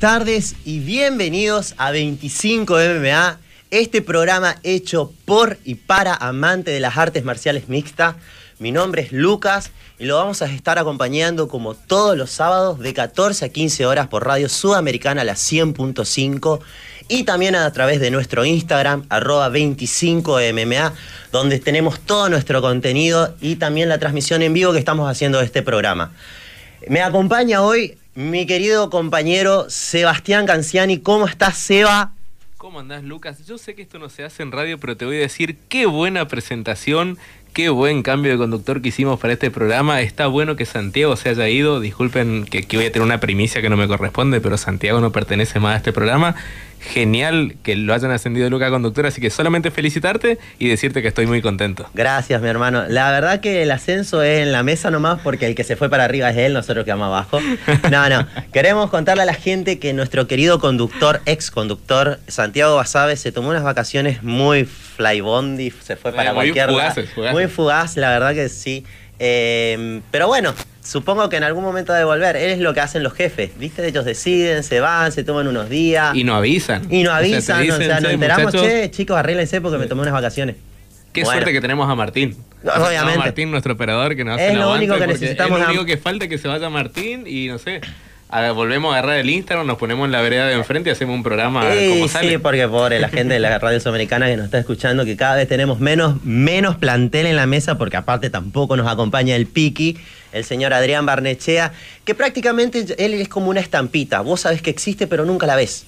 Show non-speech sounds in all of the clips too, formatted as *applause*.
tardes y bienvenidos a 25 MMA, este programa hecho por y para amantes de las artes marciales mixtas. Mi nombre es Lucas y lo vamos a estar acompañando como todos los sábados de 14 a 15 horas por Radio Sudamericana a la 100.5 y también a través de nuestro Instagram, arroba 25MMA, donde tenemos todo nuestro contenido y también la transmisión en vivo que estamos haciendo de este programa. Me acompaña hoy mi querido compañero Sebastián Canciani. ¿Cómo estás, Seba? ¿Cómo andás, Lucas? Yo sé que esto no se hace en radio, pero te voy a decir qué buena presentación, qué buen cambio de conductor que hicimos para este programa. Está bueno que Santiago se haya ido. Disculpen que, que voy a tener una primicia que no me corresponde, pero Santiago no pertenece más a este programa genial que lo hayan ascendido de Luca Conductor, así que solamente felicitarte y decirte que estoy muy contento. Gracias, mi hermano. La verdad que el ascenso es en la mesa nomás porque el que se fue para arriba es él, nosotros quedamos abajo. *laughs* No, no. Queremos contarle a la gente que nuestro querido conductor, ex conductor, Santiago Basabe, se tomó unas vacaciones muy flybondi, se fue para Eh, muy cualquier. Muy fugaz, la verdad que sí. Eh, pero bueno, supongo que en algún momento de volver. Él es lo que hacen los jefes, ¿viste? Ellos deciden, se van, se toman unos días. Y no avisan. Y nos O sea, te avisan, o sea, nos "Che, enteramos, muchachos, che, chicos, arréglense porque me tomé unas vacaciones. Qué Bueno. suerte que tenemos a Martín. Obviamente. A Martín, nuestro operador, que nos hace Es lo único que necesitamos, Es lo único que falta que se vaya Martín y no sé. A ver, volvemos a agarrar el Instagram, nos ponemos en la vereda de enfrente y hacemos un programa Sí, como sí, sale. porque pobre la gente de la radio sudamericana que nos está escuchando, que cada vez tenemos menos, menos plantel en la mesa, porque aparte tampoco nos acompaña el Piki, el señor Adrián Barnechea, que prácticamente él es como una estampita. Vos sabés que existe, pero nunca la ves.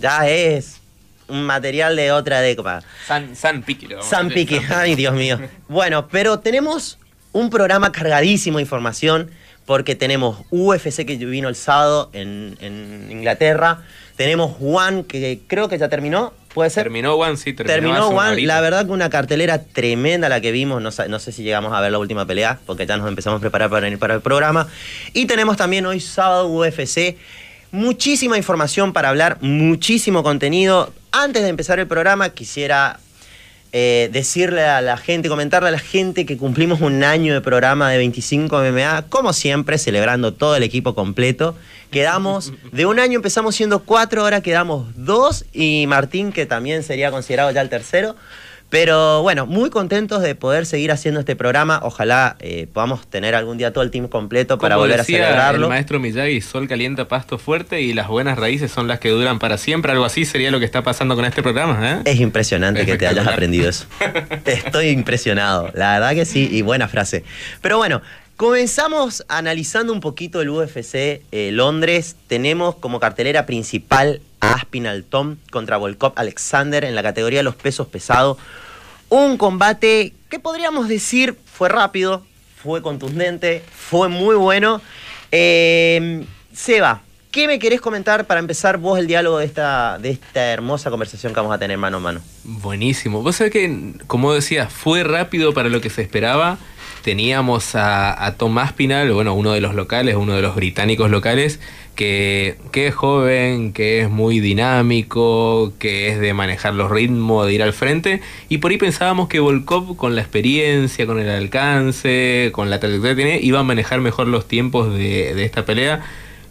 Ya es un material de otra década. San, San Piqui. lo vamos a San decir, Piqui, ay Dios mío. Bueno, pero tenemos un programa cargadísimo de información porque tenemos UFC que vino el sábado en, en Inglaterra, tenemos One que creo que ya terminó, puede ser. Terminó One, sí, terminó, Terminó One, la verdad que una cartelera tremenda la que vimos, no, no sé si llegamos a ver la última pelea, porque ya nos empezamos a preparar para venir para el programa. Y tenemos también hoy sábado UFC, muchísima información para hablar, muchísimo contenido. Antes de empezar el programa quisiera eh, decirle a la gente, comentarle a la gente que cumplimos un año de programa de 25 MMA, como siempre, celebrando todo el equipo completo. Quedamos, de un año empezamos siendo cuatro, ahora quedamos dos y Martín, que también sería considerado ya el tercero. Pero bueno, muy contentos de poder seguir haciendo este programa. Ojalá eh, podamos tener algún día todo el team completo para Como volver decía a celebrarlo. El maestro Miyagi, sol calienta pasto fuerte y las buenas raíces son las que duran para siempre. Algo así sería lo que está pasando con este programa, ¿eh? Es impresionante que te hayas aprendido eso. *laughs* Estoy impresionado. La verdad que sí, y buena frase. Pero bueno, comenzamos analizando un poquito el UFC eh, Londres. Tenemos como cartelera principal a Aspinal Tom contra Volkov Alexander en la categoría de los pesos pesados. Un combate que podríamos decir fue rápido, fue contundente, fue muy bueno. Eh, Seba, ¿qué me querés comentar para empezar vos el diálogo de esta, de esta hermosa conversación que vamos a tener mano a mano? Buenísimo. Vos sabés que, como decía, fue rápido para lo que se esperaba. Teníamos a, a Tom Aspinall, bueno, uno de los locales, uno de los británicos locales, que, es joven, que es muy dinámico, que es de manejar los ritmos, de ir al frente. Y por ahí pensábamos que Volkov, con la experiencia, con el alcance, con la trayectoria que tiene, iba a manejar mejor los tiempos de, de esta pelea.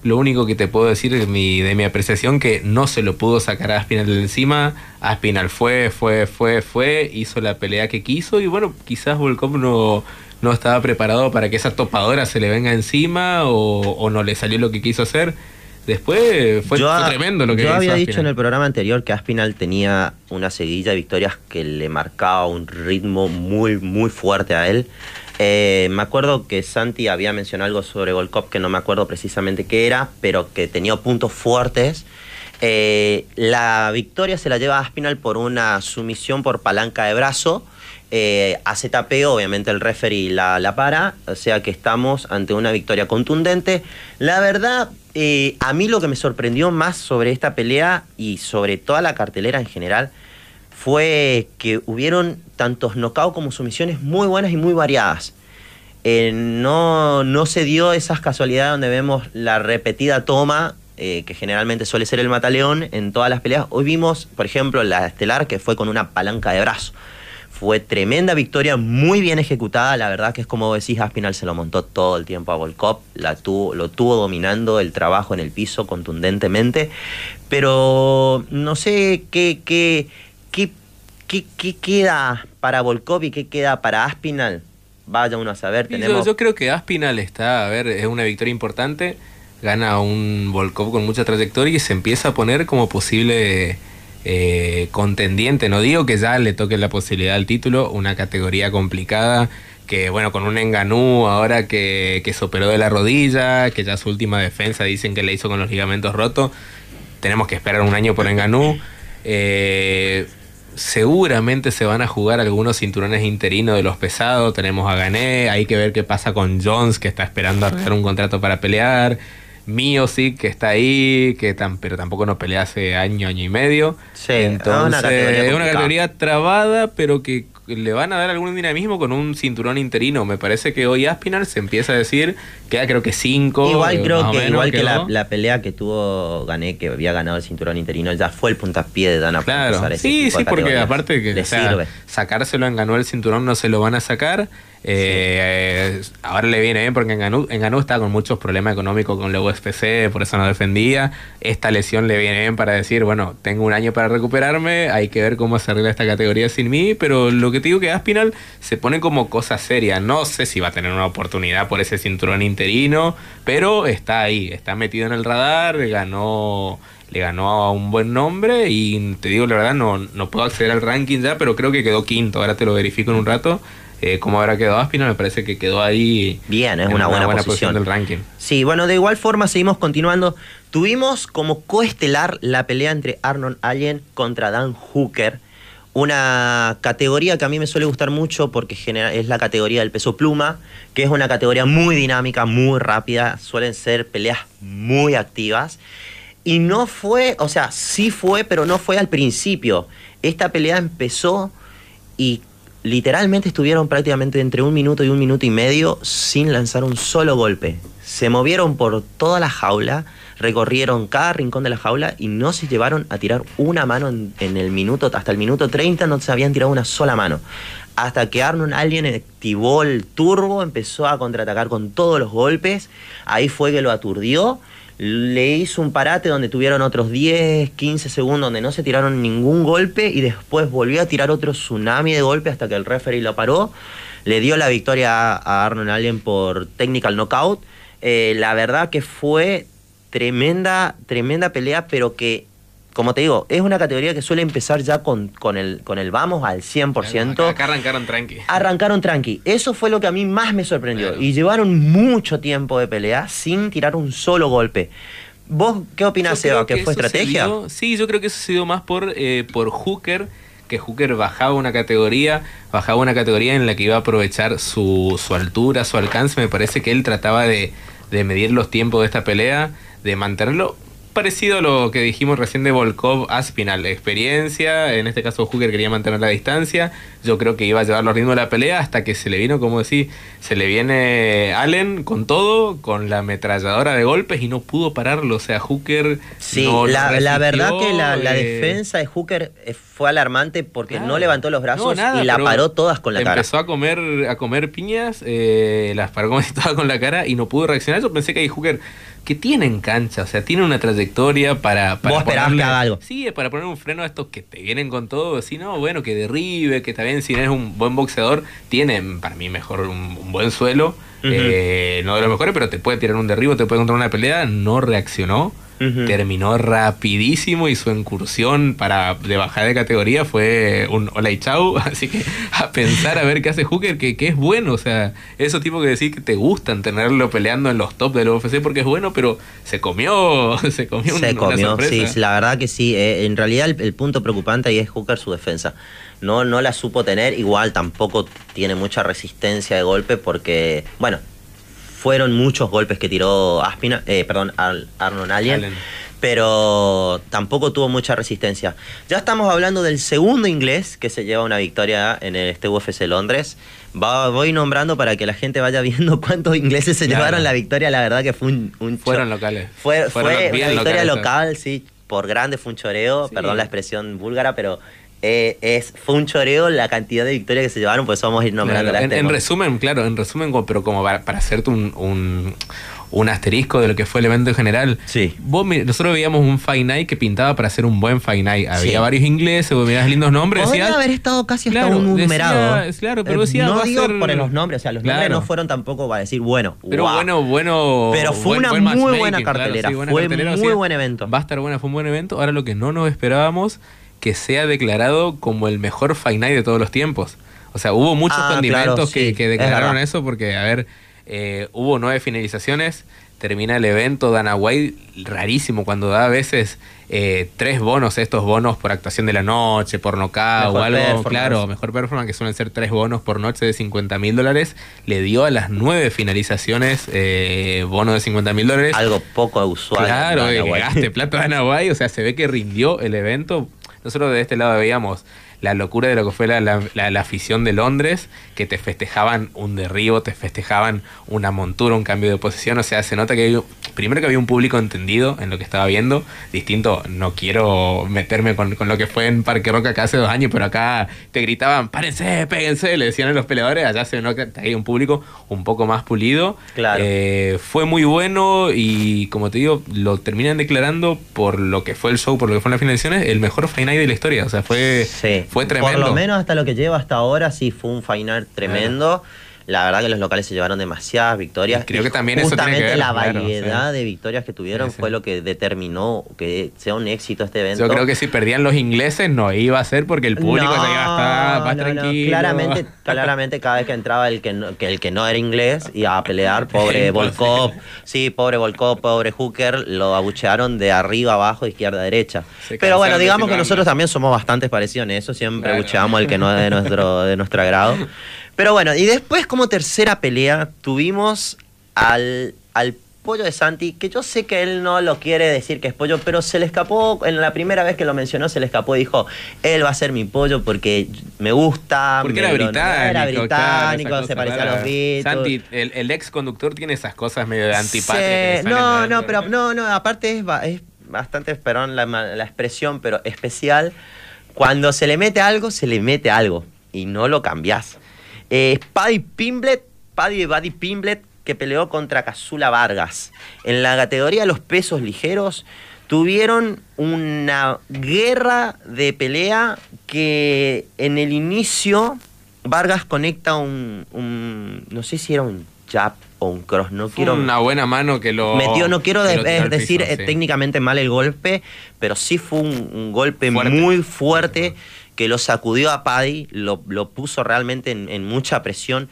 Lo único que te puedo decir de mi, de mi apreciación que no se lo pudo sacar a Aspinal de encima. Aspinal fue, fue, fue, fue, hizo la pelea que quiso y bueno, quizás Volkov no, no estaba preparado para que esa topadora se le venga encima o, o no le salió lo que quiso hacer. Después fue, Yo fue a- tremendo lo que Yo hizo había dicho en el programa anterior que Aspinal tenía una seguidilla de victorias que le marcaba un ritmo muy, muy fuerte a él. Eh, me acuerdo que Santi había mencionado algo sobre Volkov que no me acuerdo precisamente qué era, pero que tenía puntos fuertes. Eh, la victoria se la lleva Aspinal por una sumisión por palanca de brazo. Eh, hace tapeo, obviamente el referee la, la para, o sea que estamos ante una victoria contundente. La verdad, eh, a mí lo que me sorprendió más sobre esta pelea y sobre toda la cartelera en general fue que hubieron tantos knockouts como sumisiones muy buenas y muy variadas. Eh, no, no se dio esas casualidades donde vemos la repetida toma, eh, que generalmente suele ser el mataleón en todas las peleas. Hoy vimos, por ejemplo, la estelar que fue con una palanca de brazo. Fue tremenda victoria, muy bien ejecutada. La verdad que es como decís, Aspinal se lo montó todo el tiempo a Volkov, la tuvo, lo tuvo dominando el trabajo en el piso contundentemente. Pero no sé qué, qué, qué, qué, queda para Volkov y qué queda para Aspinal. Vaya uno a saber. Tenemos... Yo, yo, creo que Aspinal está, a ver, es una victoria importante. Gana un Volkov con mucha trayectoria y se empieza a poner como posible eh, contendiente. No digo que ya le toque la posibilidad al título, una categoría complicada. Que bueno, con un Enganú ahora que, que se operó de la rodilla, que ya su última defensa dicen que le hizo con los ligamentos rotos. Tenemos que esperar un año por Enganú. Eh, seguramente se van a jugar algunos cinturones interinos de los pesados. Tenemos a Gané, hay que ver qué pasa con Jones, que está esperando a un contrato para pelear. Mío sí que está ahí, que tan, pero tampoco nos pelea hace año, año y medio. Sí, Entonces, es una categoría trabada, pero que le van a dar algún dinamismo con un cinturón interino. Me parece que hoy Aspinal se empieza a decir, queda creo que cinco. Igual creo que, igual que la, pelea que tuvo Gané, que había ganado el cinturón interino, ya fue el puntapié de Dana claro. Sí, sí, porque aparte que sacárselo en ganó el cinturón no se lo van a sacar. Eh, ahora le viene bien porque en Ganú está con muchos problemas económicos con la USPC, por eso no defendía. Esta lesión le viene bien para decir, bueno, tengo un año para recuperarme, hay que ver cómo se arregla esta categoría sin mí, pero lo que te digo que Aspinal se pone como cosa seria. No sé si va a tener una oportunidad por ese cinturón interino, pero está ahí, está metido en el radar, ganó le ganó a un buen nombre y te digo la verdad no, no puedo acceder al ranking ya, pero creo que quedó quinto, ahora te lo verifico en un rato eh, cómo habrá quedado Aspinall, me parece que quedó ahí. Bien, es una, buena, posición. del ranking. Sí, bueno, de igual forma seguimos continuando. Tuvimos como coestelar la pelea entre Arnold Allen contra Dan Hooker. Una categoría que a mí me suele gustar mucho porque es la categoría del peso pluma, que es una categoría muy dinámica, muy rápida, suelen ser peleas muy activas. Y no fue, o sea, sí fue, pero no fue al principio. Esta pelea empezó y literalmente estuvieron prácticamente entre un minuto y un minuto y medio sin lanzar un solo golpe. Se movieron por toda la jaula, recorrieron cada rincón de la jaula y no se llevaron a tirar una mano en, el minuto, hasta el minuto 30 no se habían tirado una sola mano. Hasta que Arnold alguien activó el turbo, empezó a contraatacar con todos los golpes, ahí fue que lo aturdió le hizo un parate donde tuvieron otros 10, 15 segundos donde no se tiraron ningún golpe y después volvió a tirar otro tsunami de golpe hasta que el referee lo paró. Le dio la victoria a Arnold Allen por technical knockout. Eh, la verdad que fue tremenda, tremenda pelea, pero que como te digo, es una categoría que suele empezar ya con, con, el, con el vamos al 100%. Acá arrancaron tranqui. Arrancaron tranqui. Eso fue lo que a mí más me sorprendió. Y llevaron mucho tiempo de pelea sin tirar un solo golpe. ¿Vos qué opinas, Seba? ¿Que, fue estrategia? sí, yo creo que eso ha sido más por, eh, por Hooker, que Hooker bajaba una categoría, bajaba una categoría en la que iba a aprovechar su, su altura, su alcance. Me parece que él trataba de, de medir los tiempos de esta pelea, de mantenerlo parecido a lo que dijimos recién de Volkov Aspinal, experiencia, en este caso Hooker quería mantener la distancia, yo creo que iba a llevar los ritmos de la pelea hasta que se le vino, como decir, se le viene Allen con todo, con la ametralladora de golpes y no pudo pararlo, o sea, Hooker... Sí, la, la, verdad que la, la eh, defensa de Hooker eh, fue alarmante porque no levantó los brazos y la paró todas con la cara. Empezó a comer, a comer piñas, eh, las paró como si estaba con la cara y no pudo reaccionar, yo pensé que ahí Hooker que tienen cancha, o sea, tienen una trayectoria para... para Vos ponerle, algo. Sí, para poner un freno a estos que te vienen con todo, así, no, bueno, que derribe, que también si eres un buen boxeador, tienen para mí mejor un, buen suelo, eh, no de los mejores, pero te puede tirar un derribo, te puede encontrar una pelea, no reaccionó terminó rapidísimo y su incursión para de bajar de categoría fue un hola y chau. *laughs* Así que a pensar a ver qué hace Hooker, que, que es bueno. O sea, esos tipos que decir que te gustan tenerlo peleando en los top del UFC porque es bueno, pero se comió, *laughs* se comió, se comió, sí, la verdad que sí. Eh, en realidad el, punto preocupante ahí es Hooker su defensa. No, no la supo tener, igual tampoco tiene mucha resistencia de golpe porque, bueno, fueron muchos golpes que tiró Aspina, eh, perdón, Arnold Allen, pero tampoco tuvo mucha resistencia. Ya estamos hablando del segundo inglés que se lleva una victoria en este UFC Londres. voy nombrando para que la gente vaya *laughs* viendo cuántos ingleses se llevaron la victoria. La verdad que fue un... Fueron locales. Fue, fue una victoria local, sí, por grande, fue un choreo, perdón la expresión búlgara, pero eh, es, fue un choreo la cantidad de victorias que se llevaron, pues vamos a ir nombrando en, en, resumen, claro, en resumen, pero como para, hacerte un, un, asterisco de lo que fue el evento en general. Sí. nosotros veíamos un Fight Night que pintaba para hacer un buen Fight Night. Había varios ingleses, mirabas lindos nombres. Podría haber estado casi hasta un numerado. claro, pero eh, decía, no digo por los nombres, o sea, los nombres no fueron tampoco para decir, bueno, pero bueno, bueno. Pero fue una muy buena cartelera. fue muy buen evento. Va a estar buena, fue un buen evento. Ahora lo que no nos esperábamos que sea declarado como el mejor Fight Night de todos los tiempos. O sea, hubo muchos ah, condimentos que, declararon eso porque, a ver, eh, hubo nueve finalizaciones, termina el evento, Dana White, rarísimo cuando da a veces eh, tres bonos, estos bonos por actuación de la noche, por nocaut o algo, claro, mejor performance, que suelen ser tres bonos por noche de 50 mil dólares, le dio a las nueve finalizaciones eh, bono de 50 mil dólares. Algo poco usual. Claro, y gaste plata Dana White, o sea, se ve que rindió el evento nosotros de este lado veíamos la locura de lo que fue la, la, afición de Londres, que te festejaban un derribo, te festejaban una montura, un cambio de posición. O sea, se nota que primero que había un público entendido en lo que estaba viendo. Distinto, no quiero meterme con, lo que fue en Parque Roca acá hace dos años, pero acá te gritaban, párense, péguense, le decían a los peleadores. Allá se nota que hay un público un poco más pulido. Claro. Eh, fue muy bueno y, como te digo, lo terminan declarando por lo que fue el show, por lo que fueron las finalizaciones, el mejor final de la historia. O sea, fue. Sí fue tremendo. Por lo menos hasta lo que lleva hasta ahora, sí fue un final tremendo. La verdad que los locales se llevaron demasiadas victorias. creo que también justamente eso tiene que la variedad de victorias que tuvieron fue lo que determinó que sea un éxito este evento. Yo creo que si perdían los ingleses no iba a ser porque el público se iba a estar más tranquilo. Claramente, *laughs* claramente cada vez que entraba el que no, que el que no era inglés iba a pelear, pobre Volkov, sí, pobre Volkov, pobre Hooker, lo abuchearon de arriba abajo, izquierda derecha. Pero bueno, digamos que nosotros también somos bastante parecidos en eso, siempre abucheamos al que no es de nuestro, de nuestro agrado. *laughs* Pero bueno, y después como tercera pelea tuvimos al, al pollo de Santi, que yo sé que él no lo quiere decir que es pollo, pero se le escapó, en la primera vez que lo mencionó, se le escapó y dijo, él va a ser mi pollo porque me gusta. Porque era británico. Era británico, se parecía a los Beatles. Santi, el, ex conductor tiene esas cosas medio de antipatria. no, no, pero no, no, aparte es, es bastante, perdón la, la expresión, pero especial. Cuando se le mete algo, se le mete algo y no lo cambias. Eh, Paddy Pimblet, Paddy Buddy Pimblet, que peleó contra Casula Vargas. En la categoría de los pesos ligeros, tuvieron una guerra de pelea que en el inicio Vargas conecta un, no sé si era un jab o un cross, no quiero una buena mano que lo metió, no quiero decir eh, técnicamente mal el golpe, pero sí fue un, golpe muy fuerte que lo sacudió a Paddy, lo, puso realmente en, mucha presión.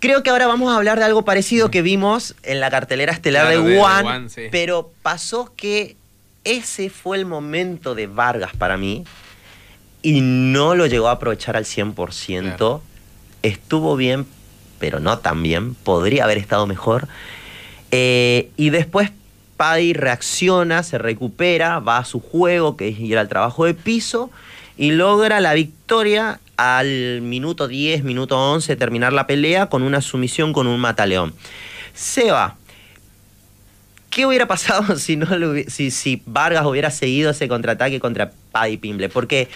Creo que ahora vamos a hablar de algo parecido que vimos en la cartelera estelar de, One, pero pasó que ese fue el momento de Vargas para mí y no lo llegó a aprovechar al 100%. Estuvo bien, pero no tan bien. Podría haber estado mejor. Eh, y después Paddy reacciona, se recupera, va a su juego, que es ir al trabajo de piso y logra la victoria al minuto 10, minuto 11 terminar la pelea con una sumisión con un mataleón. Seba, ¿qué hubiera pasado *laughs* si, no si, si, Vargas hubiera seguido ese contraataque contra Paddy Pimble? Porque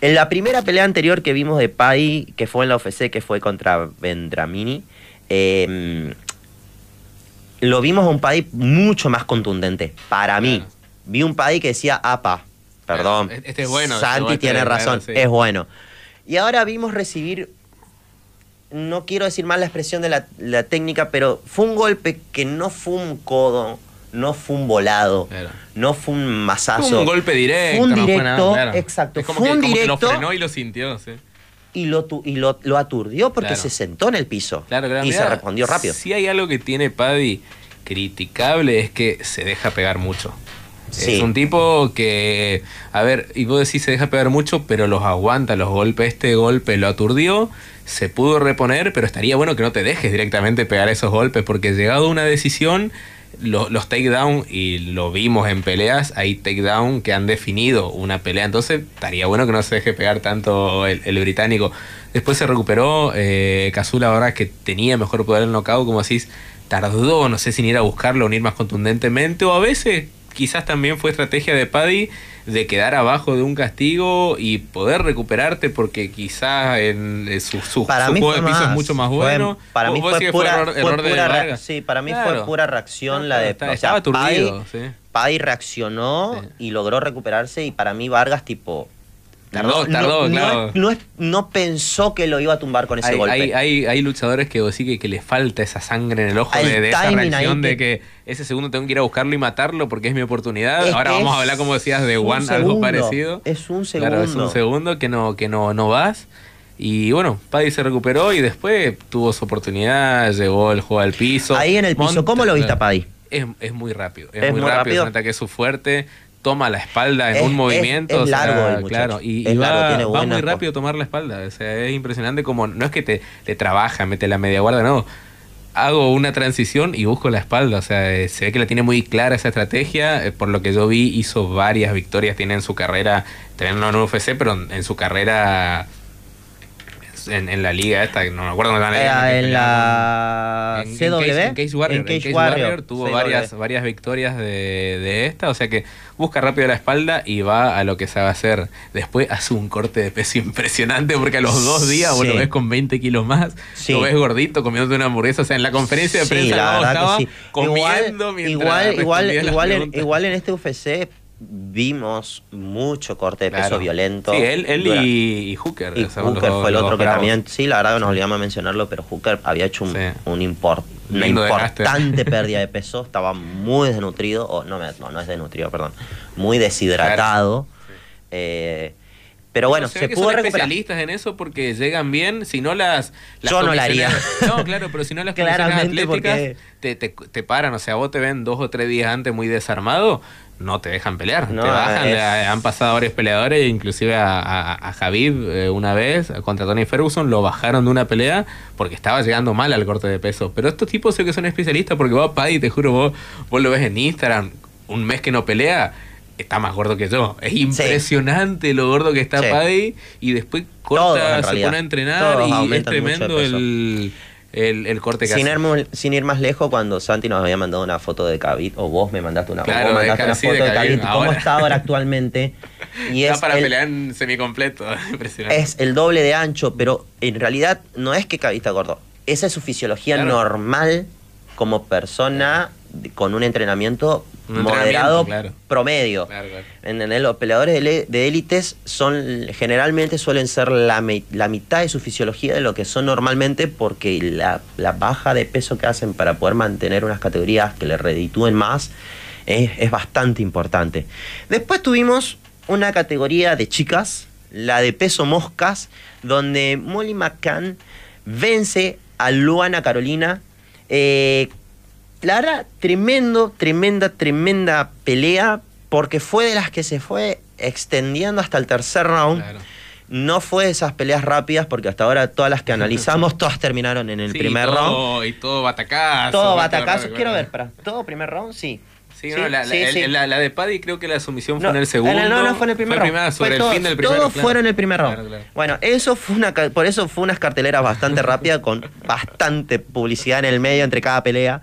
en la primera pelea anterior que vimos de Paddy, que fue en la OFC, que fue contra Vendramini, em, lo vimos a un Paddy mucho más contundente, para mí. Vi un Paddy que decía, apa, Perdón. Este es bueno. Santi tiene razón, es bueno. Y ahora vimos recibir, no quiero decir mal la expresión de la, técnica, pero fue un golpe que no fue un codo, no fue un volado, no fue un masazo. Fue un golpe directo. Fue un directo, exacto. fue un directo. lo frenó y lo sintió, sí. Y lo, y lo, aturdió porque se sentó en el piso. Claro, y se respondió rápido. Si hay algo que tiene Paddy criticable es que se deja pegar mucho. Es un tipo que, a ver, y vos decís se deja pegar mucho, pero los aguanta los golpes. Este golpe lo aturdió, se pudo reponer, pero estaría bueno que no te dejes directamente pegar esos golpes, porque llegado a una decisión, los takedown, y lo vimos en peleas, hay takedown que han definido una pelea, entonces estaría bueno que no se deje pegar tanto el, británico. Después se recuperó eh, ahora que tenía mejor poder en knockout, como decís, tardó, no sé si ir a buscarlo o ni ir más contundentemente, o a veces quizás también fue estrategia de Paddy de quedar abajo de un castigo y poder recuperarte porque quizás en, su, su, juego de piso es mucho más bueno. para mí fue pura, error, Sí, para mí fue pura reacción la de... estaba aturdido, Paddy, reaccionó y logró recuperarse y para mí Vargas tipo Tardó, tardó, claro. No, pensó que lo iba a tumbar con ese golpe. Hay, hay, luchadores que sí que, que le falta esa sangre en el ojo de, de esa reacción de que ese segundo tengo que ir a buscarlo y matarlo porque es mi oportunidad. Ahora vamos a hablar, como decías, de One, algo parecido. Es un segundo. Claro, es un segundo que no, que no, no vas. Y bueno, Paddy se recuperó y después tuvo su oportunidad, llegó el juego al piso. Ahí en el piso, ¿cómo lo viste a Paddy? Es, es, muy rápido, es, muy, rápido, rápido. que es su fuerte, toma la espalda en un movimiento. Es, largo claro, y, va, muy rápido tomar la espalda. O sea, es impresionante como, no es que te, te trabaja, mete la media guarda, no. Hago una transición y busco la espalda. O sea, eh, se ve que la tiene muy clara esa estrategia. Eh, por lo que yo vi, hizo varias victorias. Tiene en su carrera, también no en UFC, pero en su carrera en, la liga esta, no me acuerdo dónde van a en la CW. En Case, Warrior. En Warrior, tuvo varias, varias victorias de, de, esta, o sea que busca rápido la espalda y va a lo que sabe hacer. Después hace un corte de peso *laughs* impresionante porque a los dos días vos lo ves con 20 kilos más, lo ves gordito comiéndote una hamburguesa. O sea, en la conferencia de prensa la estaba comiendo igual, igual, igual, igual, en, igual en este UFC vimos mucho corte de peso violento. Sí, él, él y, Hooker. Y Hooker fue el otro que también, sí, la verdad que nos olvidamos de mencionarlo, pero Hooker había hecho un, un import, una importante *laughs* pérdida de peso, estaba muy desnutrido, o no, no, no es desnutrido, perdón, muy deshidratado. Eh, pero bueno, se, pudo son especialistas en eso porque llegan bien, si no las, Yo no la haría. *laughs* No, claro, pero si no las condiciones atléticas te, te, te, paran, o sea, vos te ven dos o tres días antes muy desarmado, no te dejan pelear. te bajan, han pasado varios peleadores, inclusive a, a, Javib eh, una vez contra Tony Ferguson, lo bajaron de una pelea porque estaba llegando mal al corte de peso. Pero estos tipos sé que son especialistas porque vos, Paddy, te juro, vos, vos lo ves en Instagram, un mes que no pelea, está más gordo que yo. Es impresionante lo gordo que está Paddy y después corta, se pone a entrenar y es tremendo el el, corte que sin Ir, sin ir más lejos, cuando Santi nos había mandado una foto de Kavit, o vos me mandaste una, mandaste una foto de, Kavit, cómo está ahora actualmente. *laughs* Y está para pelear en semicompleto, *laughs* impresionante. Es el doble de ancho, pero en realidad no es que Kavit está gordo. Esa es su fisiología normal como persona con un entrenamiento moderado promedio. En, los peleadores de élites son generalmente suelen ser la, la, mitad de su fisiología de lo que son normalmente porque la, baja de peso que hacen para poder mantener unas categorías que le reditúen más es, es bastante importante. Después tuvimos una categoría de chicas, la de peso moscas, donde Molly McCann vence a Luana Carolina eh, la verdad, tremendo, tremenda, tremenda pelea, porque fue de las que se fue extendiendo hasta el tercer round. No fue de esas peleas rápidas, porque hasta ahora todas las que analizamos, *laughs* todas terminaron en el primer round. Y todo batacazo. Todo batacazo. Quiero ver, para. ¿Todo primer round? Sí. Sí, la, de Paddy creo que la sumisión fue en el segundo. No, no, fue en el primer round. sobre el fin del primer Todos fueron en el primer round. Bueno, eso fue una, por eso fue unas carteleras bastante *laughs* rápidas, con bastante publicidad en el medio entre cada pelea.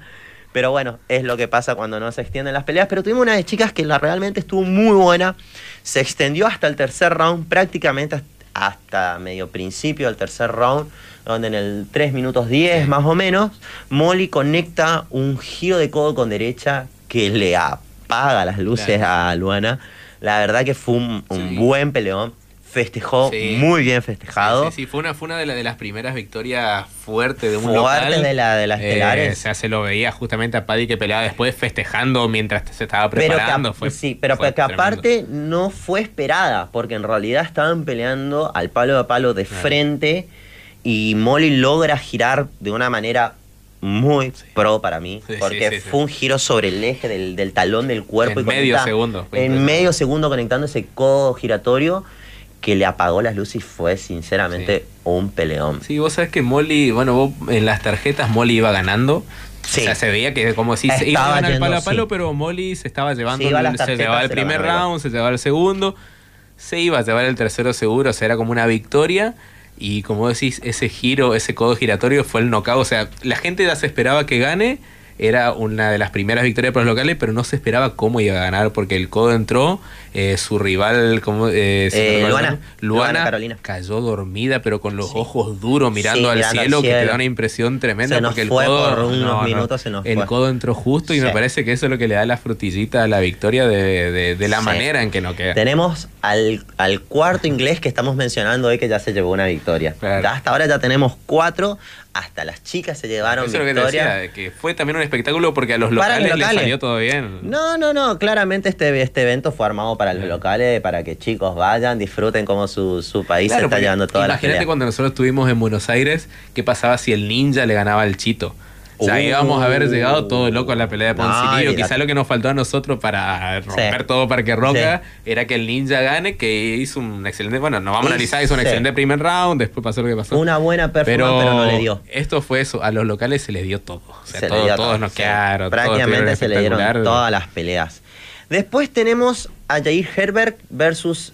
Pero bueno, es lo que pasa cuando no se extienden las peleas. Pero tuvimos una de chicas que la realmente estuvo muy buena. Se extendió hasta el tercer round, prácticamente hasta medio principio del tercer round, donde en el 3 minutos 10 más o menos, Molly conecta un giro de codo con derecha que le apaga las luces a Luana. La verdad que fue un, buen peleón festejó muy bien festejado. Sí, sí, fue una, fue una de, de las primeras victorias fuertes de un Fuerte de, la, de las eh, estelares. o sea, se lo veía justamente a Paddy que peleaba después festejando mientras se estaba preparando. fue, sí, pero que aparte no fue esperada, porque en realidad estaban peleando al palo a palo de frente y Molly logra girar de una manera muy pro para mí, porque fue un giro sobre el eje del, talón del cuerpo. En medio segundo. En medio segundo conectando ese codo giratorio que le apagó las luces fue sinceramente un peleón. Sí, vos sabés que Molly, bueno, vos en las tarjetas Molly iba ganando. Sí. O sea, se veía que como si se iba a ganar palo a palo, pero Molly se estaba llevando, se, llevaba el primer round, se llevaba el segundo, se iba a llevar el tercero seguro, o sea, era como una victoria. Y como decís, ese giro, ese codo giratorio fue el knockout. O sea, la gente ya se esperaba que gane. Era una de las primeras victorias para los locales, pero no se esperaba cómo iba a ganar porque el codo entró eh, su rival, como eh, Eh, Luana. Luana, Luana Carolina. cayó dormida, pero con los Sí. ojos duros mirando al cielo, que te da una impresión tremenda. Se nos porque el fue codo, por unos minutos, se nos el fue. codo entró justo y me parece que eso es lo que le da la frutillita a la victoria de, de- de la manera en que no queda. Tenemos al, al cuarto inglés que estamos mencionando hoy que ya se llevó una victoria. Claro. Hasta ahora ya tenemos cuatro, hasta las chicas se llevaron Eso es lo que te victoria. decía, que fue también un espectáculo porque a los locales, los les locales. salió todo bien. No, no, no, claramente este, este evento fue armado para los Claro. locales, para que chicos vayan, disfruten cómo su, su país se Claro, está porque llevando toda la Imagínate cuando nosotros estuvimos en Buenos Aires, ¿qué pasaba si el ninja le ganaba al Chito? O sea, íbamos a haber llegado todo loco a la pelea de No, la- Quizá lo que nos faltó a nosotros para romper Sí. todo Parque Roca era que el ninja gane, que hizo un excelente. Bueno, no vamos a analizar, hizo un excelente primer round, después pasó lo que pasó. Una buena performance, pero, no le dio. Esto fue eso, a los locales se les dio todo. O sea, Se todo- dio todos todo, nos quedaron. Prácticamente se le dieron todas las peleas. Después tenemos a Jair Herbert versus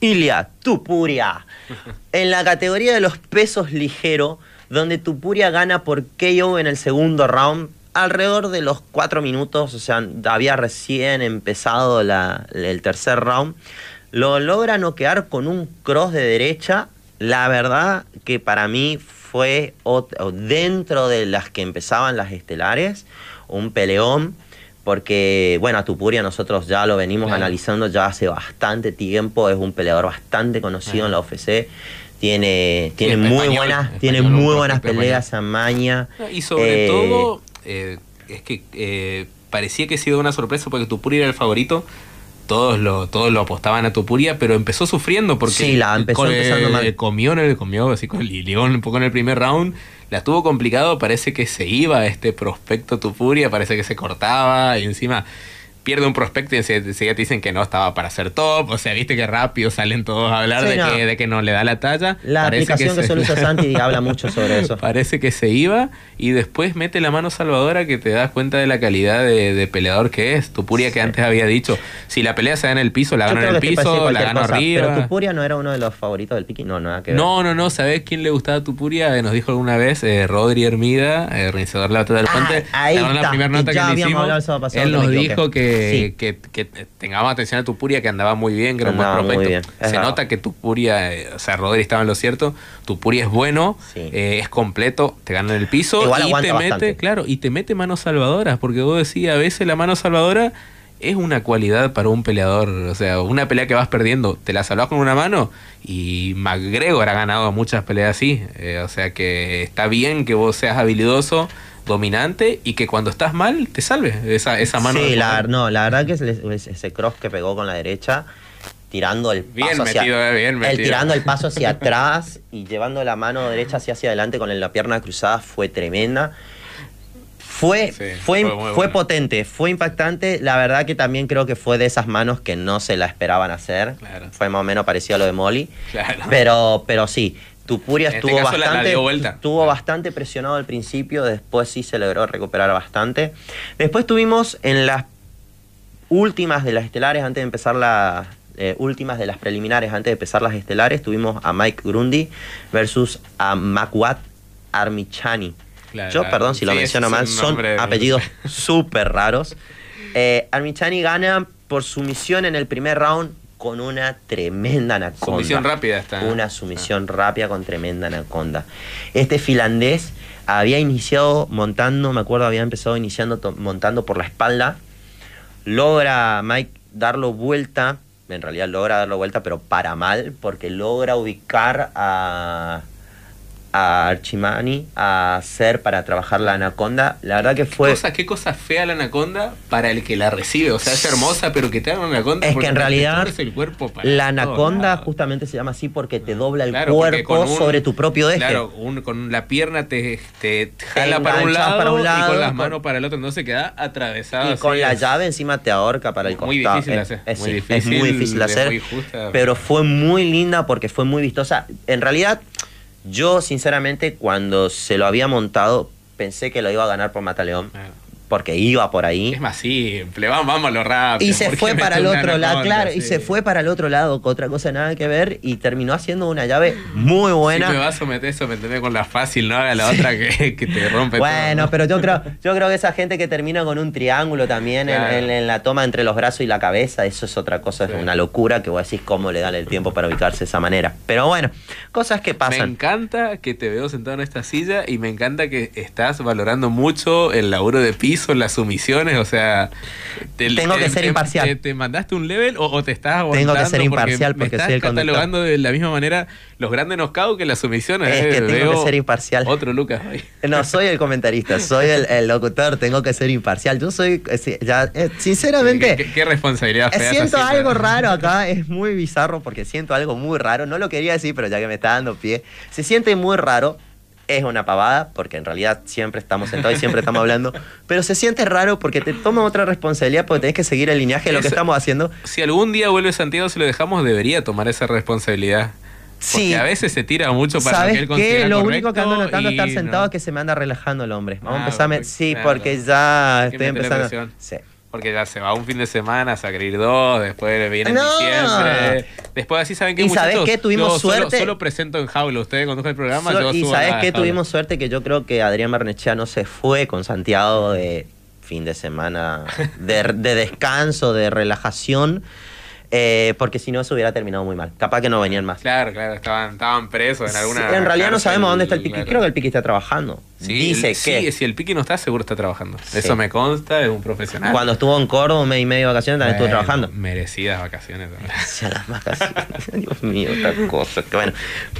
Ilya Tupuria. *laughs* en la categoría de los pesos ligero, donde Tupuria gana por KO en el segundo round, alrededor de los cuatro minutos, o sea, había recién empezado la- el tercer round. Lo logra noquear con un cross de derecha. La verdad que para mí fue dentro de las que empezaban las estelares, un peleón. Porque, bueno, a Tupuria nosotros ya lo venimos Claro. analizando ya hace bastante tiempo. Es un peleador bastante conocido en la UFC. Tiene, tiene muy español, buenas, tiene muy buenas peleas, Amaña. Y sobre Eh, todo, eh, es que eh, parecía que ha sido una sorpresa porque Tupuria era el favorito. Todos lo, todos lo apostaban a Tupuria, pero empezó sufriendo porque Sí, la empezó con- empezando eh, mal. comió, en el, comió así con el Lilión un poco en el primer round. La tuvo complicado, parece que se iba este prospecto Tupuria, parece que se cortaba y encima pierde un prospecto y ense- enseguida te dicen que no estaba para ser top. O sea, viste que rápido salen todos a hablar Sí, de, no. que, de que no le da la talla. La Parece aplicación que, se- solo usa Santi *laughs* habla mucho sobre eso. Parece que se iba y después mete la mano salvadora que te das cuenta de la calidad de, de peleador que es. Tupuria que antes había dicho, si la pelea se da en el piso, la gano en el que te puede decir piso, la gano cosa, arriba. Pero Tupuria no era uno de los favoritos del Piki. No, nada que ver. No, no, no, ¿sabés quién le gustaba a Tupuria? Eh, Nos dijo alguna vez eh, Rodri Hermida, eh, organizador de la batalla del Ah, puente. ahí ¿Se acuerdan está, la primera que nota ya que le hicimos. Él que nos dijo equivoqué. Que, que, que tengamos atención a Tupuria, que andaba muy bien, que era un buen prospecto. Se verdad. nota que Tupuria, eh, o sea, Rodri estaba en lo cierto. Tupuria es bueno, Sí. eh, es completo, te gana en el piso Igual y te mete, bastante. claro, y te mete manos salvadoras, porque vos decís, a veces la mano salvadora es una cualidad para un peleador. O sea, una pelea que vas perdiendo, te la salvas con una mano y McGregor ha ganado muchas peleas así. Eh, o sea que está bien que vos seas habilidoso, dominante y que cuando estás mal te salves esa, esa mano. Sí, la, no, la verdad que ese, ese cross que pegó con la derecha, tirando el Bien paso hacia, metido, eh, bien el tirando el paso hacia *laughs* atrás y llevando la mano derecha hacia hacia adelante con la pierna cruzada fue tremenda. Fue, Sí, fue, fue muy fue bueno. potente, fue impactante. La verdad que también creo que fue de esas manos que no se la esperaban hacer. Claro. Fue más o menos parecido a lo de Molly. Claro. Pero, pero sí, Tupuria este estuvo caso la- la bastante, estuvo bastante presionado al principio, después sí se logró recuperar bastante. Después tuvimos en las últimas de las estelares, antes de empezar las eh, últimas de las preliminares, antes de empezar las estelares, tuvimos a Mike Grundy versus a Makwat Armichani. Claro, Yo, perdón si lo Sí, menciono mal, son apellidos *laughs* súper raros. Eh, Armichani gana por sumisión en el primer round con una tremenda anaconda. Sumisión rápida está. Una sumisión rápida con tremenda anaconda. Este finlandés había iniciado montando, me acuerdo, había empezado iniciando montando por la espalda. Logra Mike darlo vuelta, en realidad logra darlo vuelta, pero para mal, porque logra ubicar a, a Archimani a hacer para trabajar la anaconda. La verdad que fue. Cosa, qué cosa fea la anaconda para el que la recibe. O sea, es hermosa, pero que te hagan una anaconda. Es que en realidad el cuerpo para La anaconda justamente se llama así porque te dobla el Claro, cuerpo un- sobre tu propio eje. Claro, un- con la pierna te, te jala para un, lado, para un y con las manos para el otro. Entonces queda atravesado. y con así, la es- llave encima te ahorca para el costado. Muy difícil de Es- hacer, Es, muy difícil, es muy difícil hacer. muy justa. Pero fue muy linda porque fue muy vistosa. En realidad, yo sinceramente cuando se lo había montado pensé que lo iba a ganar por Mataleón. Porque iba por ahí. Es más simple, vamos, vámonos rápido. Y se ¿por qué fue para el otro lado, claro, y se fue para el otro lado, con otra cosa nada que ver, y terminó haciendo una llave muy buena. Si me vas a someter eso, me entendés con la fácil, no haga la otra que, que te rompe Bueno, todo. pero yo creo, yo creo que esa gente que termina con un triángulo también en- Claro. en, en la toma entre los brazos y la cabeza, eso es otra cosa, Sí. es una locura que vos decís cómo le dan el tiempo para ubicarse de esa manera. Pero bueno, cosas que Me pasan. encanta que te veo sentado en esta silla y me encanta que estás valorando mucho el laburo de piso, las sumisiones, o sea... te- Tengo que te- ser te- imparcial. Te, te mandaste un level o, o te estás Tengo que aguantando? ser imparcial porque me estás soy el conductor. catalogando de la misma manera los grandes knockouts que las sumisiones. Es eh, que tengo veo que ser imparcial. Otro Lucas hoy. No, soy el comentarista, soy el, el locutor, tengo que ser imparcial. Yo soy, eh, ya, sinceramente... ¿Qué, qué- qué responsabilidad Eh, fea Siento algo raro acá, es muy bizarro porque siento algo muy raro. No lo quería decir, pero ya que me está dando pie, se siente muy raro. Es una pavada, porque en realidad siempre estamos sentados y siempre estamos hablando. *laughs* Pero se siente raro porque te toma otra responsabilidad porque tenés que seguir el linaje de lo que estamos haciendo. Si algún día vuelve Santiago, si lo dejamos, debería tomar esa responsabilidad. Porque Sí. a veces se tira mucho para lo que ¿Sabes él qué? considera Lo único que ando notando estar y sentado no. es que se me anda relajando el hombre. Vamos a Ah, empezar. a Sí, claro. porque ya estoy empezando. Sí. Porque ya se va un fin de semana a sacar dos, después viene en No. diciembre. Después así saben que ¿Y muchachos, qué? Tuvimos yo solo- suerte. Solo, presento en jaula. Ustedes conducen el programa, So- yo y sabes jaula. tuvimos suerte que yo creo que Adrián Barnechea no se fue con Santiago de fin de semana de, de descanso, de relajación, eh, porque si no se hubiera terminado muy mal. Capaz que no venían más. Claro, claro, estaban, estaban presos en alguna. Sí, en realidad no sabemos dónde está el Piqui. claro. Creo que el Piqui está trabajando. Sí, Dice el- que sí, si el Piqui no está, seguro está trabajando. Sí. Eso me consta, es un profesional. cuando estuvo en Córdoba un mes y medio de vacaciones también estuvo trabajando. Merecidas vacaciones. también. *laughs* Las vacaciones. *laughs* Dios mío, otra cosa. Que bueno.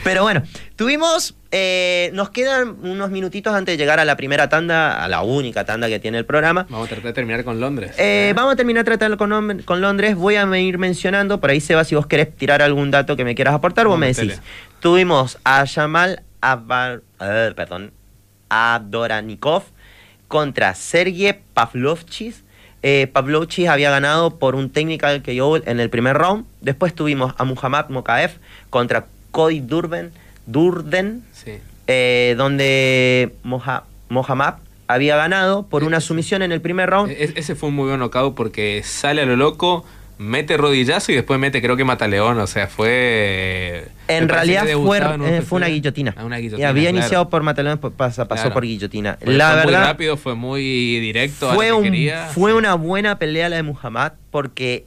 Pero bueno, tuvimos. eh, nos quedan unos minutitos antes de llegar a la primera tanda, a la única tanda que tiene el programa. Vamos a tratar de terminar con Londres. Eh, vamos a terminar tratando con, con Londres. Voy a ir mencionando, por ahí Seba, si vos querés tirar algún dato que me quieras aportar, vos me decís. Tuvimos a Yamal Abar- eh, perdón, Adoranikov contra Sergey Pavlovchis. Eh, Pavlovchis había ganado por un technical KO en el primer round. Después tuvimos a Muhammad Mokaev contra Cody Durden, Durden Sí. eh, donde Moha- Mohammad había ganado por una sumisión en el primer round. E- ese fue un muy buen knockout porque sale a lo loco, mete rodillazo y después mete, creo que mata león. O sea, fue. En realidad fue, en eh, UFC. fue una guillotina. Ah, una Y guillotina, había claro. iniciado por pasa- pasó Claro. por guillotina. Fue- la fue muy rápido, fue muy directo. a fue, lo que un- quería. fue una buena pelea la de Muhammad porque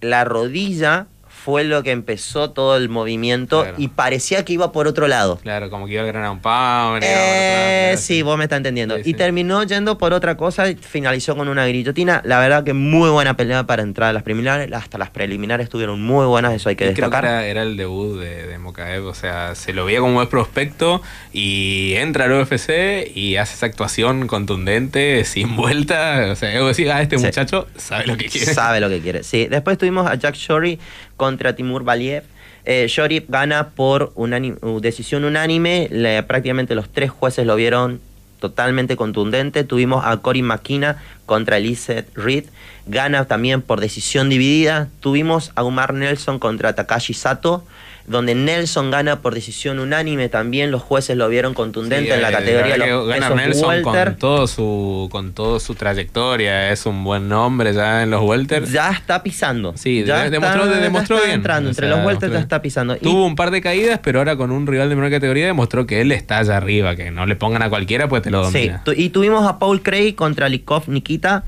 la rodilla fue lo que empezó todo el movimiento Claro. y parecía que iba por otro lado. Claro, como que iba a ganar un a Eh, sí, vos me estás entendiendo. Sí, y sí. terminó yendo por otra cosa y finalizó con una guillotina. La verdad que muy buena pelea para entrar a las preliminares. Hasta las preliminares estuvieron muy buenas, eso hay que Y creo que destacar. era, era el debut de, de Mokaev, o sea, se lo veía como buen prospecto y entra al UFC y hace esa actuación contundente, sin *laughs* vuelta. O sea, yo decía, ah, este Sí. muchacho sabe lo que quiere. Sabe lo que quiere. Sí, después tuvimos a Jack Shorey contra Timur Valiev. Eh, Shorey gana por uh, decisión unánime. Prácticamente los tres jueces lo vieron totalmente contundente. Tuvimos a Cory McKenna contra Elizabeth Reed. Gana también por decisión dividida. Tuvimos a Umar Nelson contra Takashi Sato. Donde Nelson gana por decisión unánime también, los jueces lo vieron contundente Sí, en la eh, categoría los pesos Nelson welter. con todo su con todo su trayectoria es un buen nombre ya en los welter. Ya está pisando. Sí, ya demostró- está- demostró ya está bien. entrando. O Entre sea, los welters ya está pisando. Y- Tuvo un par de caídas, pero ahora con un rival de menor categoría demostró que él está allá arriba, que no le pongan a cualquiera pues te lo Sí, domina. tu- y tuvimos a Paul Craig contra Likov Nikita,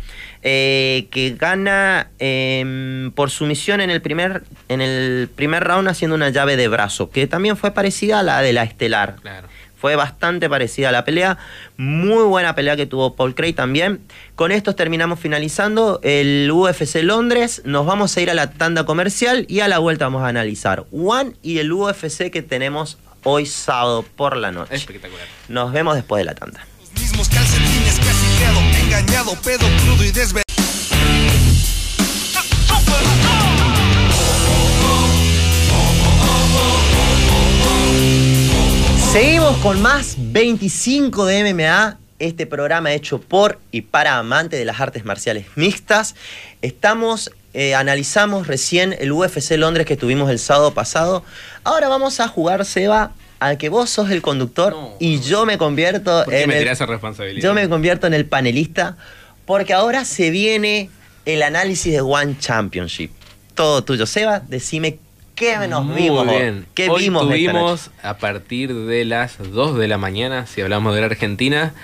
eh, que gana eh, por sumisión en el, primer, en el primer round haciendo una llave de brazo, que también fue parecida a la de la estelar. Claro. Fue bastante parecida a la pelea. Muy buena pelea que tuvo Paul Craig también. Con estos terminamos finalizando el UFC Londres. Nos vamos a ir a la tanda comercial y a la vuelta vamos a analizar One y el UFC que tenemos hoy sábado por la noche. Espectacular. Nos vemos después de la tanda. Los mismos calcetines creado, engañado, crudo y desvelado. Seguimos con más 25 de MMA, este programa hecho por y para amantes de las artes marciales mixtas. Estamos, eh, analizamos recién el UFC Londres que tuvimos el sábado pasado. Ahora vamos a jugar, Seba, al que vos sos el conductor No. y yo me convierto ¿Por qué en me el, tirás esa responsabilidad? yo me convierto en el panelista Porque ahora se viene el análisis de One Championship. Todo tuyo. Seba, decime qué nos Muy vimos. bien. ¿Qué Hoy vimos tuvimos a partir de las 2 de la mañana, si hablamos de la Argentina,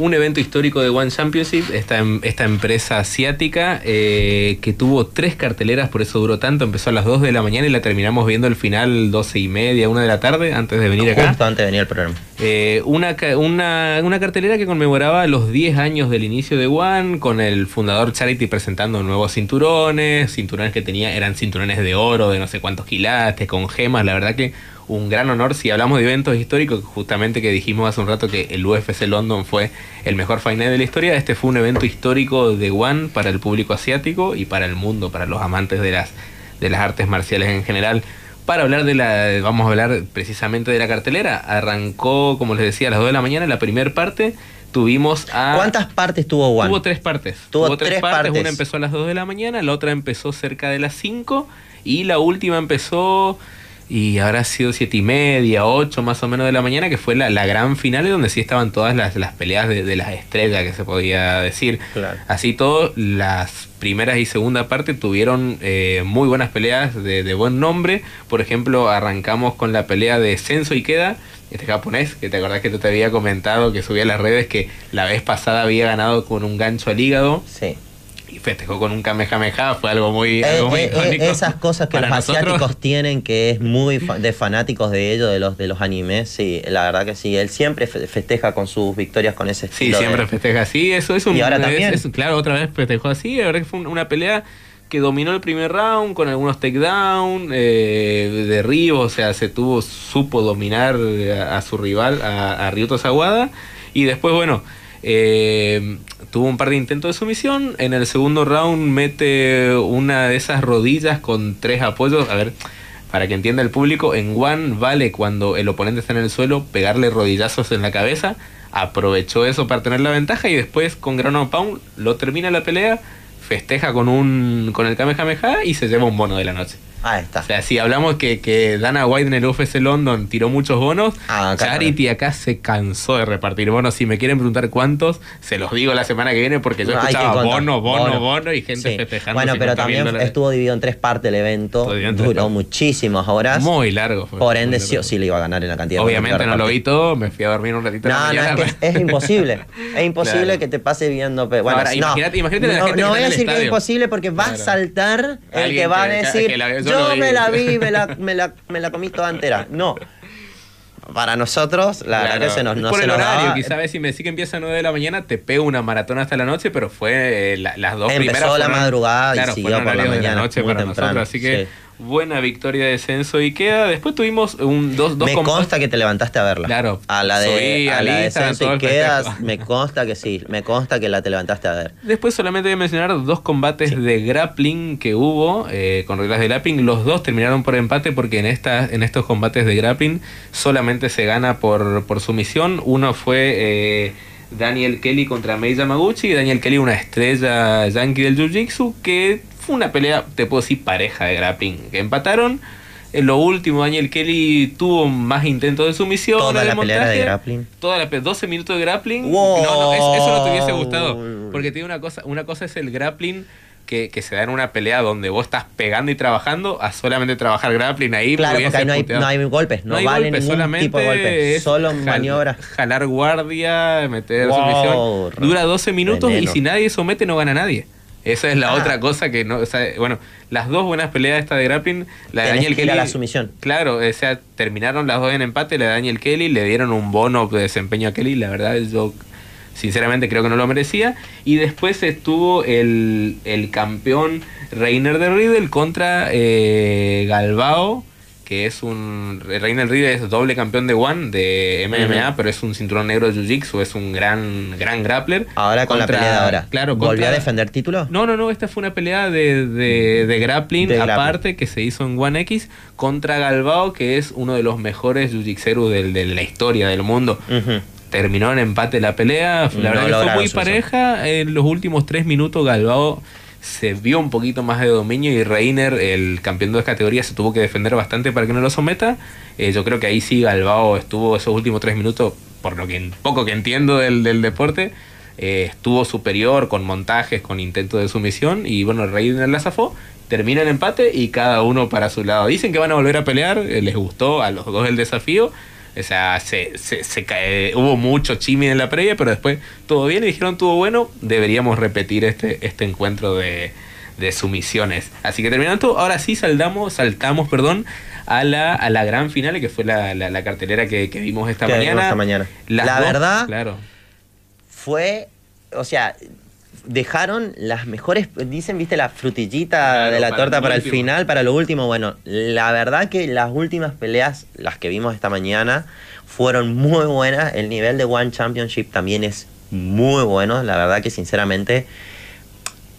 un evento histórico de One Championship, esta, em- esta empresa asiática eh, que tuvo tres carteleras, por eso duró tanto, empezó a las 2 de la mañana y la terminamos viendo al final 12 y media, 1 de la tarde, antes de venir acá. Justo antes de venir al programa. Eh, una, una, una cartelera que conmemoraba los 10 años del inicio de One, con el fundador Charity presentando nuevos cinturones, cinturones que tenía, eran cinturones de oro, de no sé cuántos quilates, con gemas, la verdad que un gran honor. Si hablamos de eventos históricos, justamente que dijimos hace un rato que el UFC London fue el mejor final de la historia, este fue un evento histórico de One para el público asiático y para el mundo, para los amantes de las, de las artes marciales en general. Para hablar de la, vamos a hablar precisamente de la cartelera. Arrancó, como les decía, a las 2 de la mañana, la primera parte. Tuvimos a... ¿Cuántas partes tuvo One? Tuvo tres partes. Tuvo tres partes. Una empezó a las 2 de la mañana, la otra empezó cerca de las 5 y la última empezó y habrá sido siete y media, 8 más o menos de la mañana, que fue la, la gran final donde sí estaban todas las, las peleas de, de las estrellas que se podía decir. Claro. Así todo, las primeras y segunda parte tuvieron eh, muy buenas peleas de, de buen nombre. Por ejemplo, arrancamos con la pelea de Senso y Queda, este japonés, que te acordás que te había comentado que subía a las redes que la vez pasada había ganado con un gancho al hígado Sí. Y festejó con un Kamehameha, fue algo muy, Eh, algo muy eh, eh, icónico esas cosas que los nosotros. asiáticos tienen, que es muy de fanáticos de ellos, de los de los animes, sí, la verdad que sí. Él siempre fe- festeja con sus victorias con ese Sí, estilo. de- siempre festeja así. Eso es un. Y ahora es- también. es- claro, otra vez festejó así. La verdad que fue un- una pelea que dominó el primer round con algunos takedown, eh, derribos, o sea, se tuvo, supo dominar a, a su rival, a, a Ryuto Sawada. Y después, bueno, eh, tuvo un par de intentos de sumisión. En el segundo round mete una de esas rodillas con tres apoyos. A ver, para que entienda el público, en One vale cuando el oponente está en el suelo pegarle rodillazos en la cabeza. Aprovechó eso para tener la ventaja y después con Ground Pound lo termina la pelea, festeja con un con el Kamehameha y se lleva un bono de la noche. Ahí está. O sea, si hablamos que, que Dana White en el UFC London tiró muchos bonos, Ah, acá Charity acá se cansó de repartir bonos. Si me quieren preguntar cuántos, se los digo la semana que viene porque yo No, escuchaba bono, bono, Bono. bono, y gente Sí. festejando. Bueno, pero 50.000 también estuvo dividido en tres partes el evento. Duró muchísimas horas. Muy largo. fue. Por ende, sí sí le iba a ganar en la cantidad de Obviamente no lo vi todo, me fui a dormir un ratito la No, no, es que es, es imposible. *laughs* Es imposible Claro. que te pase viendo. pe- Bueno, Ahora, no, imagínate- imagínate la gente no voy a decir que es imposible porque va a saltar el que va a decir: yo Yo, lo vi". me la vi, me la, *laughs* me, la, me la comí toda entera. No. Para nosotros, la verdad Claro. que se nos, no por se el nos horario, quizás ves si me decís que empieza a 9 de la mañana, te pego una maratón hasta la noche, pero fue eh, la- las dos Empezó primeras. la fueron- madrugada y claro, siguió por la de mañana, noche muy para temprano, nosotros, así que sí. Buena victoria de Censo y queda. Después tuvimos un, dos, dos me consta que te levantaste a verla. Claro. A la de, Subí a la de Censo y quedas, me consta que sí. Me consta que la te levantaste a ver. Después solamente voy a mencionar dos combates de grappling que hubo eh, con reglas de grappling. Los dos terminaron por empate porque en, esta, en estos combates de grappling solamente se gana por, por sumisión. Uno fue eh, Daniel Kelly contra Mei Yamaguchi. Daniel Kelly, una estrella yankee del Jiu-Jitsu, que fue una pelea, te puedo decir, pareja de grappling. Que empataron. En lo último, Daniel Kelly tuvo más intentos de sumisión. Toda la pelea de grappling. Toda la pe- 12 minutos de grappling. Wow. No, no, es- eso no te hubiese gustado. Porque tiene una cosa, una cosa es el grappling que, que se da en una pelea donde vos estás pegando y trabajando a solamente trabajar grappling ahí. Claro, porque ahí no hay, no hay golpes, no, hay vale golpes, ningún solamente tipo de golpes. es Solo jal- maniobras. Jalar guardia, meter Wow, sumisión. Dura 12 minutos y si nadie somete no gana nadie. Esa es la Ah. otra cosa que no, o sea, bueno, las dos buenas peleas esta de grappling, la de Daniel que Kelly la sumisión. Claro, o sea, terminaron las dos en empate, la de Daniel Kelly, le dieron un bono de desempeño a Kelly, la verdad yo sinceramente creo que no lo merecía. Y después estuvo el, el campeón Reiner de Riddle contra eh, Galbao, que es un... Reiner Riddle es doble campeón de One, de MMA, pero es un cinturón negro de Jiu-Jitsu, es un gran, gran grappler. Ahora con Contra- la pelea de ahora. Claro, ¿Volvió a defender título? no, no, no, esta fue una pelea de, de, de grappling De grappling. aparte que se hizo en One X contra Galbao, que es uno de los mejores jiu-jitseros del- de la historia del mundo. Terminó en empate la pelea, No la verdad que fue muy pareja. En los últimos tres minutos Galbao se vio un poquito más de dominio y Reiner, el campeón de dos categorías, se tuvo que defender bastante para que no lo someta. Eh, yo creo que ahí sí Galbao estuvo esos últimos tres minutos, por lo que poco que entiendo del, del deporte, eh, estuvo superior con montajes, con intentos de sumisión y bueno, Reiner la zafó. Termina el empate y cada uno para su lado. Dicen que van a volver a pelear, eh, les gustó a los dos el desafío. O sea, se, se, se cae- hubo mucho chimi en la previa, pero después todo bien y dijeron todo bueno, deberíamos repetir este, este encuentro de, de sumisiones. Así que terminando ahora sí saltamos, saltamos, perdón, a la, a la gran final, que fue la, la, la cartelera que, que vimos esta Que vimos mañana. esta mañana. Las La dos- verdad- Claro. fue, o sea, dejaron las mejores, dicen, viste, la frutillita Claro, de la para torta para el final, para lo último. Bueno, la verdad que las últimas peleas, las que vimos esta mañana, fueron muy buenas. El nivel de One Championship también es muy bueno. La verdad que sinceramente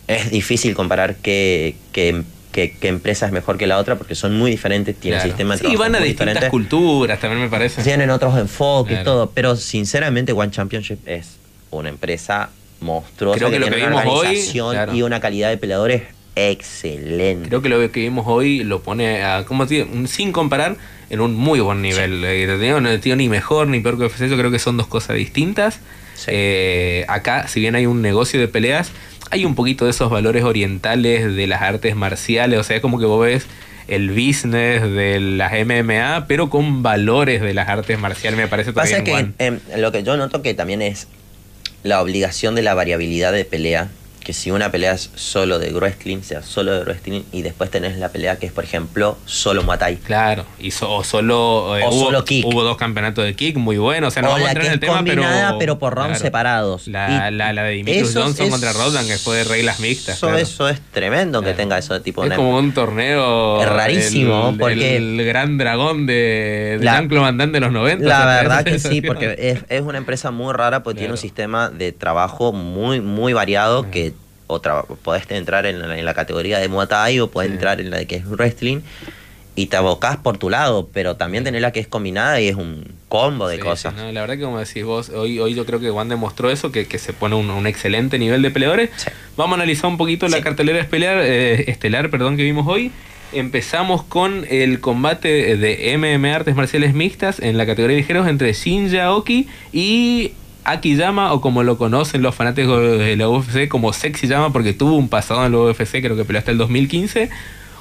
es difícil comparar qué, qué- qué- qué empresa es mejor que la otra porque son muy diferentes, tienen claro. sistemas de Sí, van a muy distintas diferentes. culturas también me parece. Tienen otros enfoques, Claro. todo. Pero sinceramente, One Championship es una empresa monstruosa. Creo que lo tiene que una vimos hoy, claro. y una calidad de peleadores excelente. Creo que lo que vimos hoy lo pone, a, ¿cómo te digo? Un- sin comparar, en un muy buen nivel. Eh, te digo, no digo ni mejor ni peor que UFC, yo creo que son dos cosas distintas. Sí. Eh, acá, si bien hay un negocio de peleas, hay un poquito de esos valores orientales de las artes marciales, o sea, es como que vos ves el business de las MMA, pero con valores de las artes marciales, me parece Pasa que One. em, lo que yo noto que también es la obligación de la variabilidad de pelea. Que si una pelea es solo de wrestling, sea solo de wrestling, y después tenés la pelea que es, por ejemplo, solo Muay Thai. Claro, y so- o solo, eh, O hubo, solo kick. hubo dos campeonatos de kick muy buenos, o sea, no o vamos a entrar en es el tema, combinada, pero, pero, por rounds claro. separados. La, la, la de Dimitrios eso Johnson es- contra Rodan, que fue de reglas mixtas. Eso, claro. eso es tremendo que tenga eso de tipo Es de como un torneo. Es rarísimo, el- porque- El, gran dragón de, de La- Jean-Claude Van Damme de los 90. La verdad que es- sí, porque es, es una empresa muy rara porque tiene un sistema de trabajo muy muy variado que o podés entrar en la, en la categoría de Muay Thai o podés Sí. entrar en la de que es wrestling y te abocás por tu lado, pero también tenés la que es combinada y es un combo de Sí, cosas. sí, no, la verdad que como decís vos, hoy, hoy yo creo que Juan demostró eso, que, que se pone un, un excelente nivel de peleadores. Sí. Vamos a analizar un poquito la cartelera estelar, eh, estelar perdón, que vimos hoy. Empezamos con el combate de MMA Artes Marciales Mixtas en la categoría de ligeros entre Shinja Oki y Akiyama, o como lo conocen los fanáticos de la UFC, como Sexy Llama, porque tuvo un pasado en la UFC, creo que peleó hasta el 2015.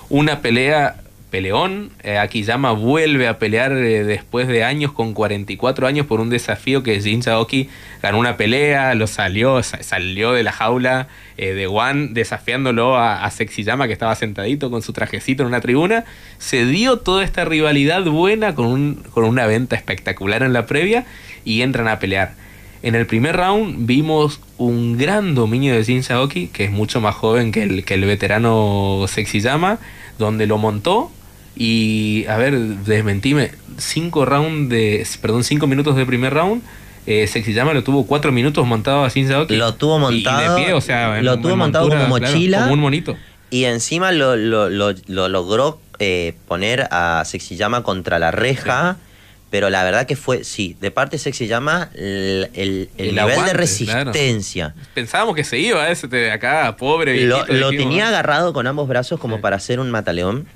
Una pelea peleón. Eh, Akiyama vuelve a pelear eh, después de años, con 44 años, por un desafío que Jin Chaoki ganó una pelea, lo salió, sa- salió de la jaula eh, de One desafiándolo a, a Sexyama que estaba sentadito con su trajecito en una tribuna. Se dio toda esta rivalidad buena con, un, con una venta espectacular en la previa y entran a pelear. En el primer round vimos un gran dominio de Jin Shaoki, que es mucho más joven que el, que el veterano Sexyama, donde lo montó y, a ver, desmentime, cinco round de, perdón, cinco minutos de primer round, eh, Sexyama lo tuvo cuatro minutos montado a Jin Shaoki. Lo tuvo montado, Y, de pie, o sea, en- lo en tuvo montado montura, como claro, mochila. como un monito. Y encima lo, lo- lo- lo logró eh, poner a Sexyama contra la reja. Pero la verdad que fue, sí, de parte de Sexyama, el, el, el El nivel aguante, de claro. resistencia. Pensábamos que se iba ese de acá, pobre. Lo, viejito, lo dijimos, tenía ¿no? agarrado con ambos brazos como Sí. para hacer un mataleón,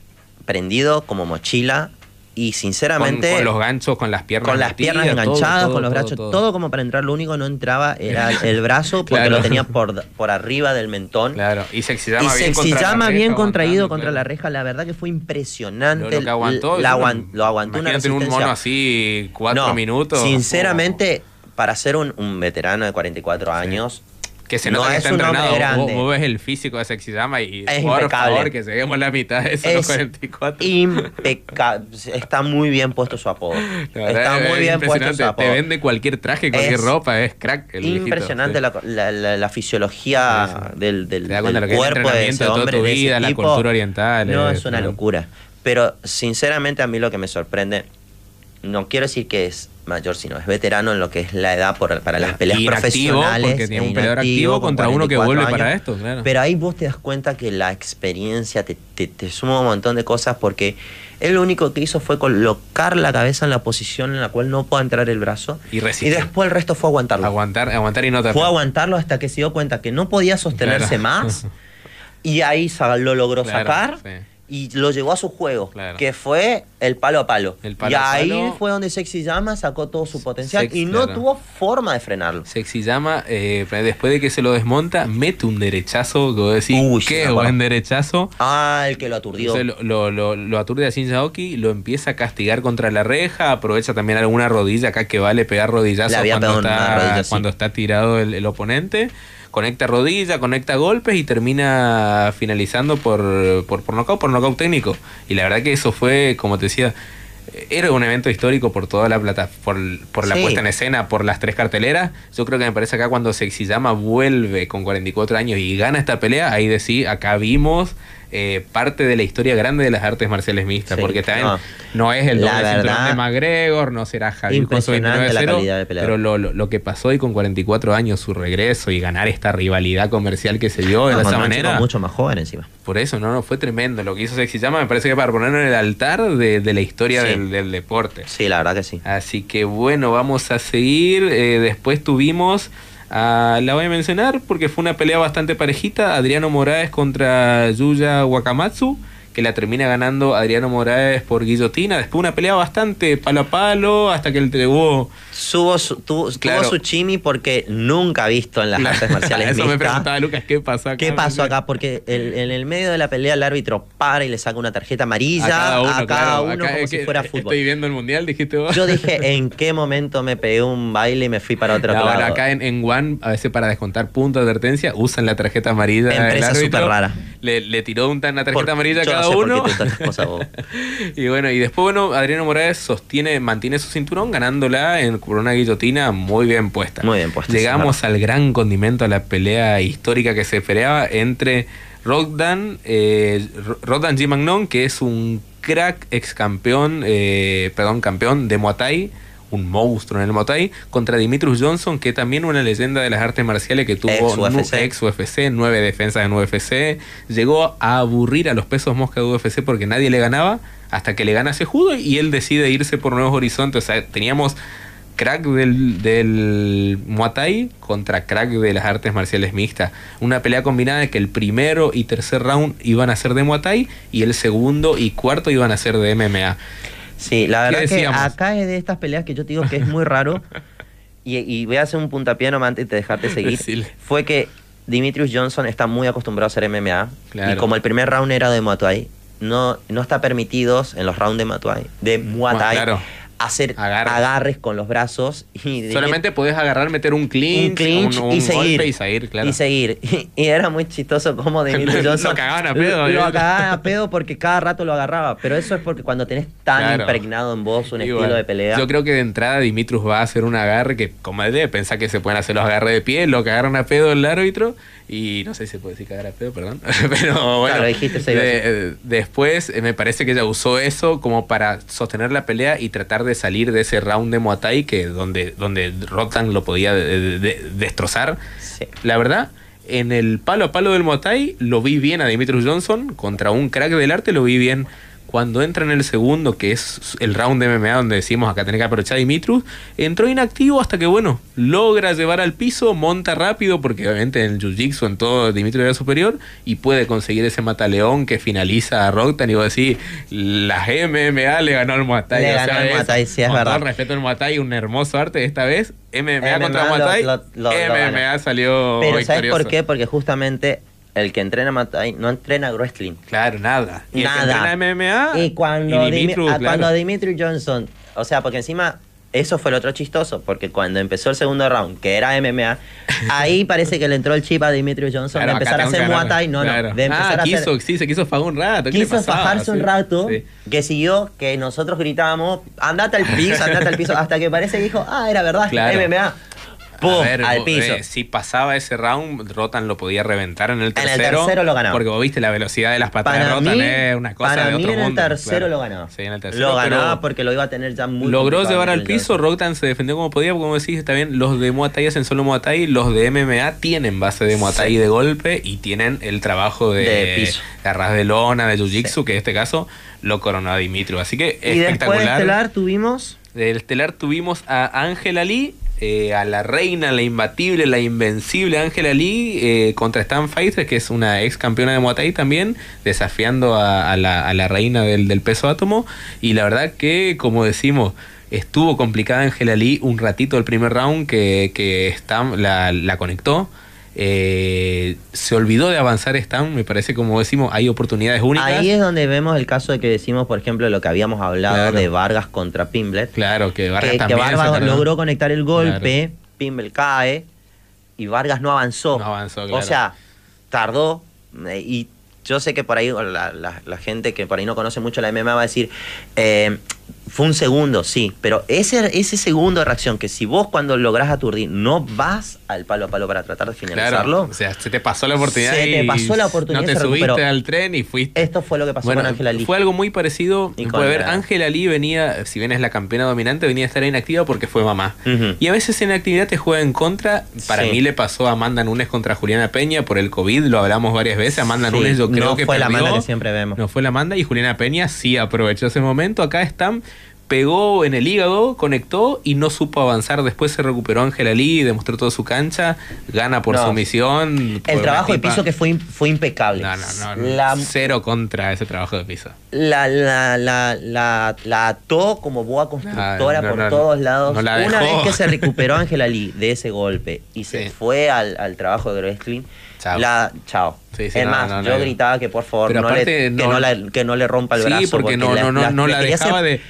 prendido como mochila. Y sinceramente, con los ganchos, con las piernas con las metidas, piernas enganchadas, todo, con los brazos, todo, todo. como para entrar. Lo único no entraba era *laughs* el brazo porque Claro. lo tenía por, por arriba del mentón. Claro, y Sexy Y Llama bien Sexy contra la Llama reja, bien contraído contra claro. la reja, la verdad que fue impresionante. Lo, lo que aguantó. La lo aguantó una un mono así, cuatro No, minutos. Sinceramente, para ser un, un veterano de 44 años, Que se no nota que es está hombre entrenado. Vos, grande. vos ves el físico de Sexy Llama y Es por impecable. favor que lleguemos la mitad de esos es 44. impecable. Está muy bien puesto su apodo. Está es muy bien puesto su apodo. Te vende cualquier traje, cualquier ropa, es crack. El viejito, Impresionante sí. la, la- la- fisiología Sí, sí. del, del, cuerpo de ese de toda hombre, tu vida, la cultura oriental, No, es- es una no. locura. Pero sinceramente a mí lo que me sorprende, no quiero decir que es mayor, sino es veterano en lo que es la edad por- para las peleas Inactivo, profesionales. porque tiene e un peleador inactivo, activo con contra uno que 44 vuelve para esto, claro. Pero ahí vos te das cuenta que la experiencia te, te- te suma un montón de cosas porque él lo único que hizo fue colocar la cabeza en la posición en la cual no puede entrar el brazo. Y después el resto fue aguantarlo. Aguantar, aguantar y no Fue aguantarlo hasta que se dio cuenta que no podía sostenerse Claro. más. *laughs* Y ahí lo logró Claro, sacar sí. y lo llevó a su juego. Claro. Que fue el palo a palo. El palo y a ahí palo. fue donde Sexy Llama sacó todo su potencial y no claro. tuvo forma de frenarlo. Sexy llama, eh, después de que se lo desmonta, mete un derechazo, que vos decís, Uy, qué buen derechazo. Ah, el que lo aturdió. Entonces lo, lo, lo, lo aturde a Shin Yaoki, lo empieza a castigar contra la reja, aprovecha también alguna rodilla acá que vale pegar había cuando está, rodilla, sí. cuando está tirado el, el oponente. Conecta rodilla, conecta golpes y termina finalizando por, por, por nocaut, por nocaut técnico. Y la verdad que eso fue, como te decía, era un evento histórico por toda la plata, por, por la Sí. puesta en escena, por las tres carteleras. Yo creo que me parece acá cuando Sexyama vuelve con 44 años y gana esta pelea, ahí de sí, acá vimos eh, parte de la historia grande de las artes marciales mixtas, Sí, porque también no. no, es el doble verdad, de McGregor, no será Javier con su impresionante la 29-0, calidad de peleador. pero lo, lo, lo que pasó hoy con 44 años, su regreso y ganar esta rivalidad comercial que se dio de No, esa un chico manera. mucho más joven encima. Por eso, no, no, fue tremendo. Lo que hizo Sexy Llama me parece que para ponerlo en el altar de, de la historia Sí. del, del deporte. Sí, la verdad que sí. Así que bueno, vamos a seguir. Eh, después tuvimos, ah, la voy a mencionar porque fue una pelea bastante parejita. Adriano Moraes contra Yuya Wakamatsu, que la termina ganando Adriano Moraes por guillotina. Después una pelea bastante palo a palo hasta que hubo... Subo su, tuvo, tuvo Claro. su chimi porque nunca visto en las artes marciales *laughs* Eso me preguntaba Lucas, ¿qué pasó acá? ¿Qué pasó acá? Porque el- en el medio de la pelea el árbitro para y le saca una tarjeta amarilla a cada uno, Acá como si fuera fútbol. Estoy viendo el mundial, dijiste vos. Yo dije, *laughs* ¿en qué momento me pegué un baile y me fui para otro No, lado? bueno, acá en, en One, a veces para descontar puntos de advertencia, usan la tarjeta amarilla. Empresa súper rara. Le, le tiró un, una tarjeta Por- amarilla a no cada sé por qué uno. te gustan estas cosas, vos. *laughs* y bueno, y después, bueno, Adriano Morales sostiene, mantiene su cinturón ganándola en, por una guillotina muy bien puesta. Muy bien puesta, Llegamos al gran condimento, a la pelea histórica que se peleaba entre Roddan, eh, Ro- Roddan G. Magnon, que es un crack ex campeón, eh, perdón, campeón de Muay Thai, un monstruo en el Muay Thai, contra Dimitrius Johnson, que también una leyenda de las artes marciales que tuvo Ex UFC. ex UFC, nueve defensas en UFC, llegó a aburrir a los pesos mosca de UFC porque nadie le ganaba, hasta que le gana Sejudo y él decide irse por nuevos horizontes. O sea, teníamos crack del, del Muay Thai contra crack de las artes marciales mixtas. Una pelea combinada de que el primero y tercer round iban a ser de Muay Thai y el segundo y cuarto iban a ser de MMA. Sí, la ¿Qué verdad que decíamos? acá es de estas peleas que yo te digo que es muy raro. *laughs* y, y voy a hacer un puntapié nomás antes de dejarte seguir. Fue que Dimitrius Johnson está muy acostumbrado a hacer MMA. Claro. Y como el primer round era de Muay Thai, no, no está permitidos en los rounds de Muay Thai, de Muay Thai claro. Hacer Agarres. agarres. con los brazos. Y Solamente podés agarrar, meter un clinch, un clinch un- un y seguir. golpe y seguir, claro. Y seguir. *laughs* Y, era muy chistoso como *laughs* Lo Johnson. cagaban a pedo, Lo, ¿eh? lo cagaban a *laughs* pedo porque cada rato lo agarraba. Pero eso es porque cuando tenés tan Claro. impregnado en vos un Y estilo bueno, de pelea. Yo creo que de entrada Dimitrus va a hacer un agarre que, como él debe pensar que se pueden hacer los agarres de pie, lo cagaron a pedo el árbitro. Y no sé si se puede decir cagar a pedo, perdón. *laughs* Pero bueno, Claro, dijiste, se iba a de- eh, después eh, me parece que ella usó eso como para sostener la pelea y tratar de salir de ese round de Muay Thai que donde, donde Rotan lo podía de- de- destrozar. Sí. La verdad, en el palo a palo del Muay Thai lo vi bien a Dimitrius Johnson contra un crack del arte, lo vi bien. Cuando entra en el segundo, que es el round de MMA donde decimos acá tenés que aprovechar a Dimitrius, entró inactivo hasta que, bueno, logra llevar al piso, monta rápido, porque obviamente en el Jiu-Jitsu en todo Dimitrius era superior, y puede conseguir ese mataleón que finaliza a Rocktan. Y vos decís, las MMA le ganó al Muay Thai. Le ganó al Muay Thai, sí, es verdad. respeto al Muay Thai, un hermoso arte. Esta vez, MMA, MMA contra Muay Thai, lo- lo- MMA salió Pero ¿sabes victorioso. por qué? Porque justamente el que entrena Muay Thai no entrena wrestling. Claro, nada. Y el que Nada. entrena MMA y cuando, y Dimi- ah, claro. cuando Dimitri Johnson, o sea, porque encima eso fue lo otro chistoso, porque cuando empezó el segundo round, que era MMA, *laughs* ahí parece que le entró el chip a Dimitri Johnson Claro, de empezar a tengo que hacer Muay. Thai, no, Claro. no, de empezar ah, a quiso, hacer... sí, se quiso fajar un rato. ¿qué le Quiso fajarse un rato, Sí. que siguió, que nosotros gritábamos, andate al piso, andate al piso, hasta que parece que dijo, ah, era verdad, *laughs* Claro. MMA. A ¡Pum! ver, al piso. eh, si pasaba ese round, Rotan lo podía reventar en el En el tercero. tercero lo ganaba. Porque vos viste la velocidad de las patadas de Rotan, mí, es una cosa para de mí otro en el tercero claro. lo ganaba. Sí, en el tercero. Lo ganaba porque lo iba a tener ya muy Logró llevar al piso. Rotan se defendió como podía, porque como decís, está bien, los de Muay Thai hacen solo Muay Thai, los de MMA tienen base de Muay Thai Sí. de golpe y tienen el trabajo de, De piso. de arras de lona, de Jiu-Jitsu, que en este caso lo coronó a Dimitrio. Así que Y después de espectacular. Estelar tuvimos... Del estelar tuvimos a Ángel Ali, eh, a la reina, la imbatible, la invencible Angela Lee eh, contra Stan Fighter, que es una ex campeona de Muay Thai también, desafiando a, la, reina del, peso átomo. Y la verdad que, como decimos, estuvo complicada Angela Lee un ratito el primer round que, que Stan la conectó. Eh, se olvidó de avanzar Stan, me parece como decimos, hay oportunidades únicas. Ahí es donde vemos el caso de que decimos, por ejemplo, lo que habíamos hablado de Vargas contra Pimblet. Claro, que Vargas, que, Vargas logró conectar el golpe, Pimblet cae y Vargas no avanzó. No avanzó, O sea, tardó eh, y yo sé que por ahí la, la, gente que por ahí no conoce mucho la MMA va a decir, eh, fue un segundo, sí, pero ese, ese segundo de reacción, que si vos cuando lográs aturdir no vas al palo a palo para tratar de finalizarlo. o sea, se te pasó la oportunidad. Se te pasó la oportunidad. No te subiste al tren y fuiste. Esto fue lo que pasó con Ángela Lee. Fue algo muy parecido. Y puede ver, Ángela Lee venía, si bien es la campeona dominante, venía a estar inactiva porque fue mamá. Y a veces en actividad te juega en contra. Para mí le pasó a Amanda Nunes contra Juliana Peña por el COVID, lo hablamos varias veces. Amanda Nunes yo creo no que fue la Amanda que siempre vemos. No fue la Amanda y Juliana Peña sí aprovechó ese momento. Acá pegó en el hígado, conectó y no supo avanzar. Después se recuperó Ángela Lee, demostró toda su cancha, gana por sumisión. El trabajo de piso que fue, fue impecable. No, no, no. Cero contra ese trabajo de piso. La, la, la, la, ató como boa constructora por todos lados. Una vez que se *laughs* recuperó Ángela Lee de ese golpe y se fue al, al, trabajo de wrestling. Chao. La, chao. es más, yo gritaba que por favor no le, que, no la, que no le rompa el brazo. Sí, porque, no, no, no, no la dejaba de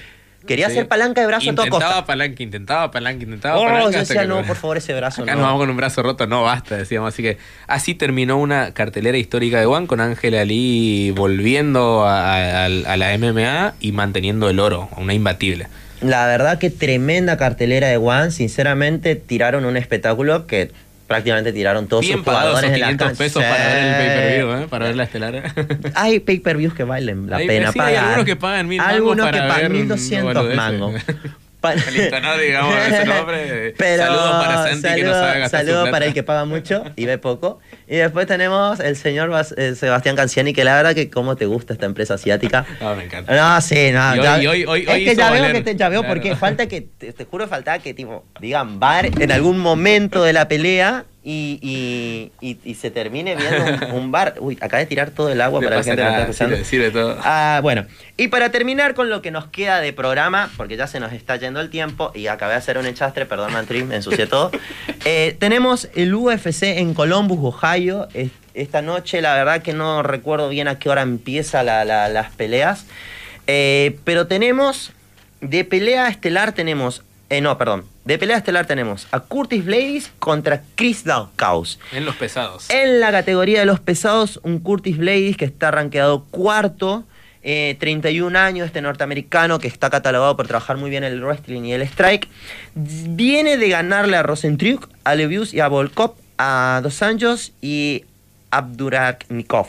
Quería hacer palanca de brazo a todo costa. Intentaba palanca, intentaba palanca, intentaba oh, palanca. Yo decía, no, por favor, ese brazo Acá no. nos vamos con un brazo roto, no basta, decíamos. Así que así terminó una cartelera histórica de One con Ángela Lee volviendo a, la MMA y manteniendo el oro, una imbatible. La verdad que tremenda cartelera de One. Sinceramente, tiraron un espectáculo que prácticamente tiraron todos sus jugadores en la cancha. pesos para ver el pay-per-view, ¿eh? para ver la estelar. *laughs* Hay pay-per-views que valen la pena sí, pagar. Hay algunos que pagan mil mangos Algunos para que pagan ver 1200 mangos. *laughs* *laughs* Listo, no digamos ese nombre. *laughs* Pero, saludos para Santi saludo, que no sabe gastar Saludos para el que paga mucho y ve poco. Y después tenemos el señor eh, Sebastián Canciani, que la verdad que cómo te gusta esta empresa asiática. No, me encanta. No, sí, no. Y hoy, hoy, hoy, es que ya veo, que te, ya veo porque falta que, te, te juro, falta que tipo, digan, bar en algún momento de la pelea y, y, y, se termine viendo un, *laughs* bar. Uy, acabé de tirar todo el agua para la gente que está escuchando. todo. Ah, bueno, y para terminar con lo que nos queda de programa, porque ya se nos está yendo el tiempo y acabé de hacer un enchastre, perdón, Mantrim, me ensucié todo. *laughs* Eh, tenemos el UFC en Columbus, Ohio. Esta noche, la verdad que no recuerdo bien a qué hora empieza las peleas. Eh, pero tenemos, de pelea estelar, tenemos eh, no, perdón. De pelea estelar tenemos a Curtis Blades contra Chris Daukaus. En los pesados. En la categoría de los pesados, un Curtis Blades que está rankeado cuarto. 31 eh, años, este norteamericano que está catalogado por trabajar muy bien el wrestling y el strike, viene de ganarle a Rosentriuk, a Levius y a Volkov, a Dos Anjos y Abduraknikov.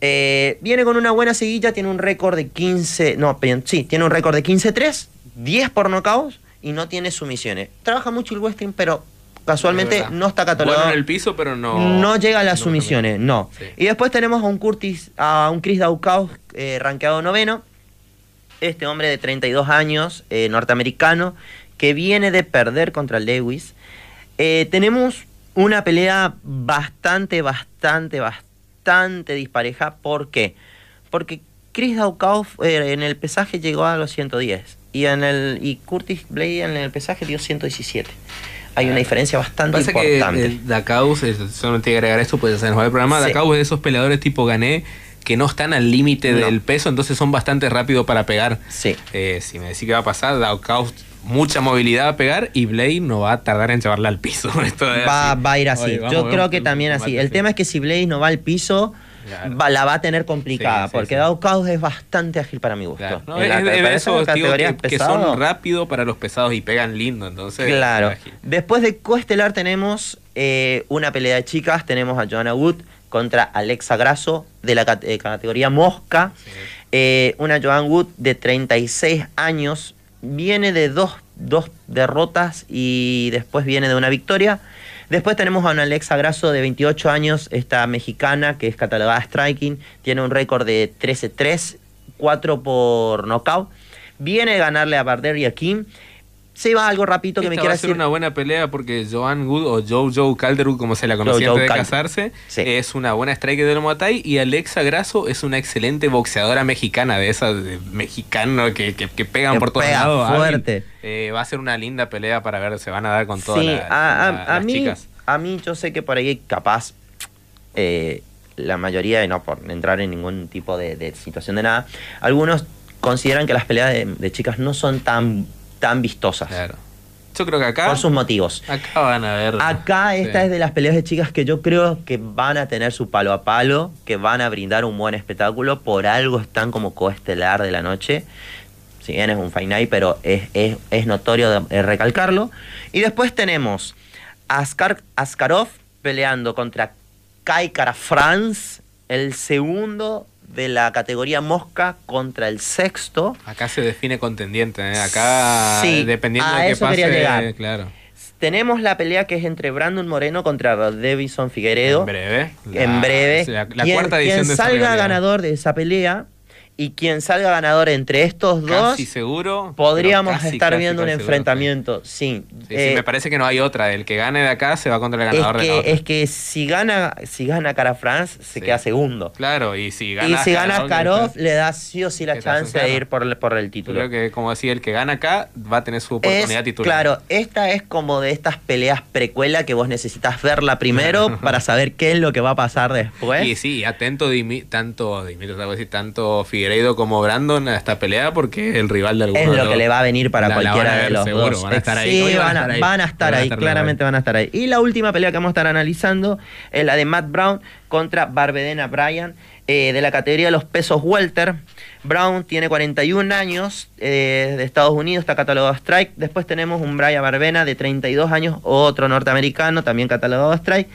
Eh, viene con una buena seguilla, tiene un récord de 15, no, sí, tiene un récord de 15-3, 10 por knockouts y no tiene sumisiones. Trabaja mucho el wrestling, pero casualmente no está catalogado. Bueno en el piso, pero no. No llega a las sumisiones, no. Y después tenemos a un Curtis, a un Chris Daukaus, eh, rankeado noveno. Este hombre de 32 años, eh, norteamericano, que viene de perder contra Lewis. Eh, tenemos una pelea bastante, bastante, bastante dispareja. ¿Por qué? Porque Chris Daukaus eh, en el pesaje llegó a los 110 y en el y Curtis Blade en el pesaje dio 117. Hay una diferencia bastante importante. Que, eh, Dacaus, eh, solamente agregar esto, puede ser el programa. Sí. Dacaus es de esos peleadores tipo gané que no están al límite del peso, entonces son bastante rápidos para pegar. Sí. Eh, si me decís que va a pasar, Dacaus mucha movilidad a pegar y Blade no va a tardar en llevarla al piso. *laughs* Esto va, va, a ir así. Yo creo que también así. El tema es que si Blade no va al piso, la va a tener complicada, porque sí. es bastante ágil para mi gusto. es, de esos que, son rápidos para los pesados y pegan lindo, entonces. Claro. Después de Coestelar tenemos eh, una pelea de chicas, tenemos a Joanna Wood contra Alexa Grasso de la categoría Mosca. Eh, una Joanna Wood de 36 años, viene de dos, dos derrotas y después viene de una victoria. Después tenemos a una Alexa Grasso de 28 años, esta mexicana que es catalogada striking, tiene un récord de 13-3, 4 por knockout. Viene a ganarle a Barder y a Kim. Sí, va algo rapidito que Esta me va quiera a ser decir. una buena pelea porque Joan Good o Joe Joe Calderwood, como se la conocía antes de Calder- casarse, Sí. es una buena striker del Muay Thai y Alexa Grasso es una excelente boxeadora mexicana, de esas de mexicano que, que, que pegan Que por todos pega lados. fuerte. Eh, va a ser una linda pelea para ver, se van a dar con todas Sí, la- a, a- la- a las mí, chicas. a mí yo sé que por ahí capaz eh, la mayoría, y no por entrar en ningún tipo de, de situación de nada, algunos consideran que las peleas de, de chicas no son tan, tan vistosas. Claro. Yo creo que acá, Por sus motivos. acá van a ver. Acá esta Sí. es de las peleas de chicas que yo creo que van a tener su palo a palo, que van a brindar un buen espectáculo, por algo están como coestelar de la noche. Si bien es un Fight Night, pero es, es- es notorio de- de recalcarlo. Y después tenemos a Askar, Askarov peleando contra Kai Kara France, el segundo de la categoría mosca contra el sexto. Acá se define contendiente, ¿eh? acá Sí, dependiendo a de qué eso pase, quería llegar. claro. Tenemos la pelea que es entre Brandon Moreno contra Davison Figueredo. En breve. en La- breve. La, la Quien- cuarta edición quien de salga ganador de esa pelea y quien salga ganador entre estos dos, seguro. podríamos casi, estar casi, viendo un seguro, enfrentamiento. Sí, Sí, sí, Eh, me parece que no hay otra. El que gane de acá se va contra el es, ganador de la que, otra. es que si gana, si gana Cara France, se Sí. queda segundo. Claro, y si Y gana. si gana Karov, que- le da sí o sí la que chance de ir por, el- por el título. creo que, como decía, el que gana acá va a tener su oportunidad Es- titular. Claro, esta es como de estas peleas precuela que vos necesitas verla primero para saber qué es lo que va a pasar después. Y sí, atento Dimi- tanto Dimitri, te voy a decir, tanto Figueiredo como Brandon a esta pelea porque el rival de alguno Es lo los- que le va a venir para La- la cualquiera van a de ver los seguro, dos. van a estar ahí. Sí, Hoy van a, van a estar ahí, la claramente van a estar ahí. Y la última pelea que vamos a estar analizando es la de Matt Brown contra Barbedena Bryan eh, de la categoría de los pesos welter. Brown tiene 41 años, eh, de Estados Unidos, está catalogado strike. Después tenemos un Brian Barbena de 32 años, otro norteamericano, también catalogado strike.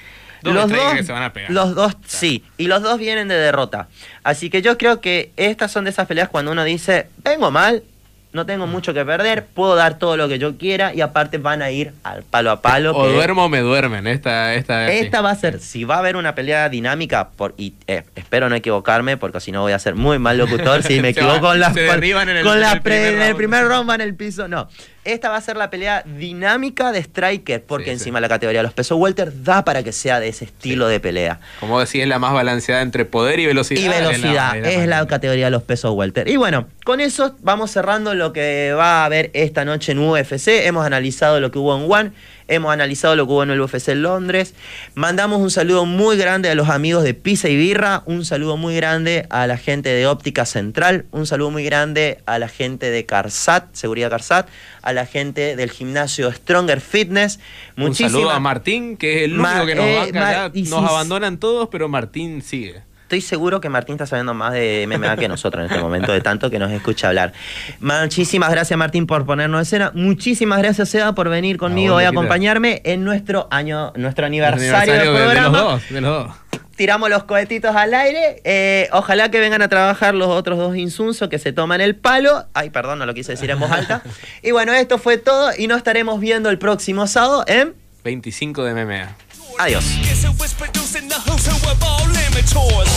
Los dos, que se van a pegar. los dos, sí, y los dos vienen de derrota. Así que yo creo que estas son de esas peleas cuando uno dice, vengo mal, no tengo mucho que perder, puedo dar todo lo que yo quiera y aparte van a ir al palo a palo. O que- duermo o me duermen. Esta, esta, esta sí. va a ser, si va a haber una pelea dinámica, por, y eh, espero no equivocarme, porque si no voy a ser muy mal locutor, si *laughs* me equivoco va- con la, se con, en el- con la el pre- primer en el primer round en el piso. No, esta va a ser la pelea dinámica de Striker, porque Sí, sí. encima la categoría de los pesos welter da para que sea de ese estilo de pelea. Como decía, es la más balanceada entre poder y velocidad. Y velocidad, es la categoría de los pesos welter. Y bueno, con eso vamos cerrando lo que va a haber esta noche en UFC. Hemos analizado lo que hubo en One, hemos analizado lo que hubo en el UFC en Londres. Mandamos un saludo muy grande a los amigos de Pizza y Birra, un saludo muy grande a la gente de Óptica Central, un saludo muy grande a la gente de Carsat, Seguridad Carsat, a la gente del gimnasio Stronger Fitness. Un Muchísimas saludo a Martín, que es el Ma- único que nos eh, acá. y Nos abandonan todos, pero Martín sigue. Estoy seguro que Martín está sabiendo más de MMA que nosotros en este momento, de tanto que nos escucha hablar. Muchísimas gracias, Martín, por ponernos en escena. Muchísimas gracias, Seba, por venir conmigo vos, hoy a Nikita. acompañarme en nuestro año, nuestro aniversario, Aniversario del de, de los programa. dos, de los dos. Tiramos los cohetitos al aire. eh, ojalá que vengan a trabajar los otros dos insunsos que se toman el palo. Ay, perdón, no lo quise decir en voz alta. *laughs* Y bueno, esto fue todo y nos estaremos viendo el próximo sábado en 25 de MMA. Adiós. amateurs.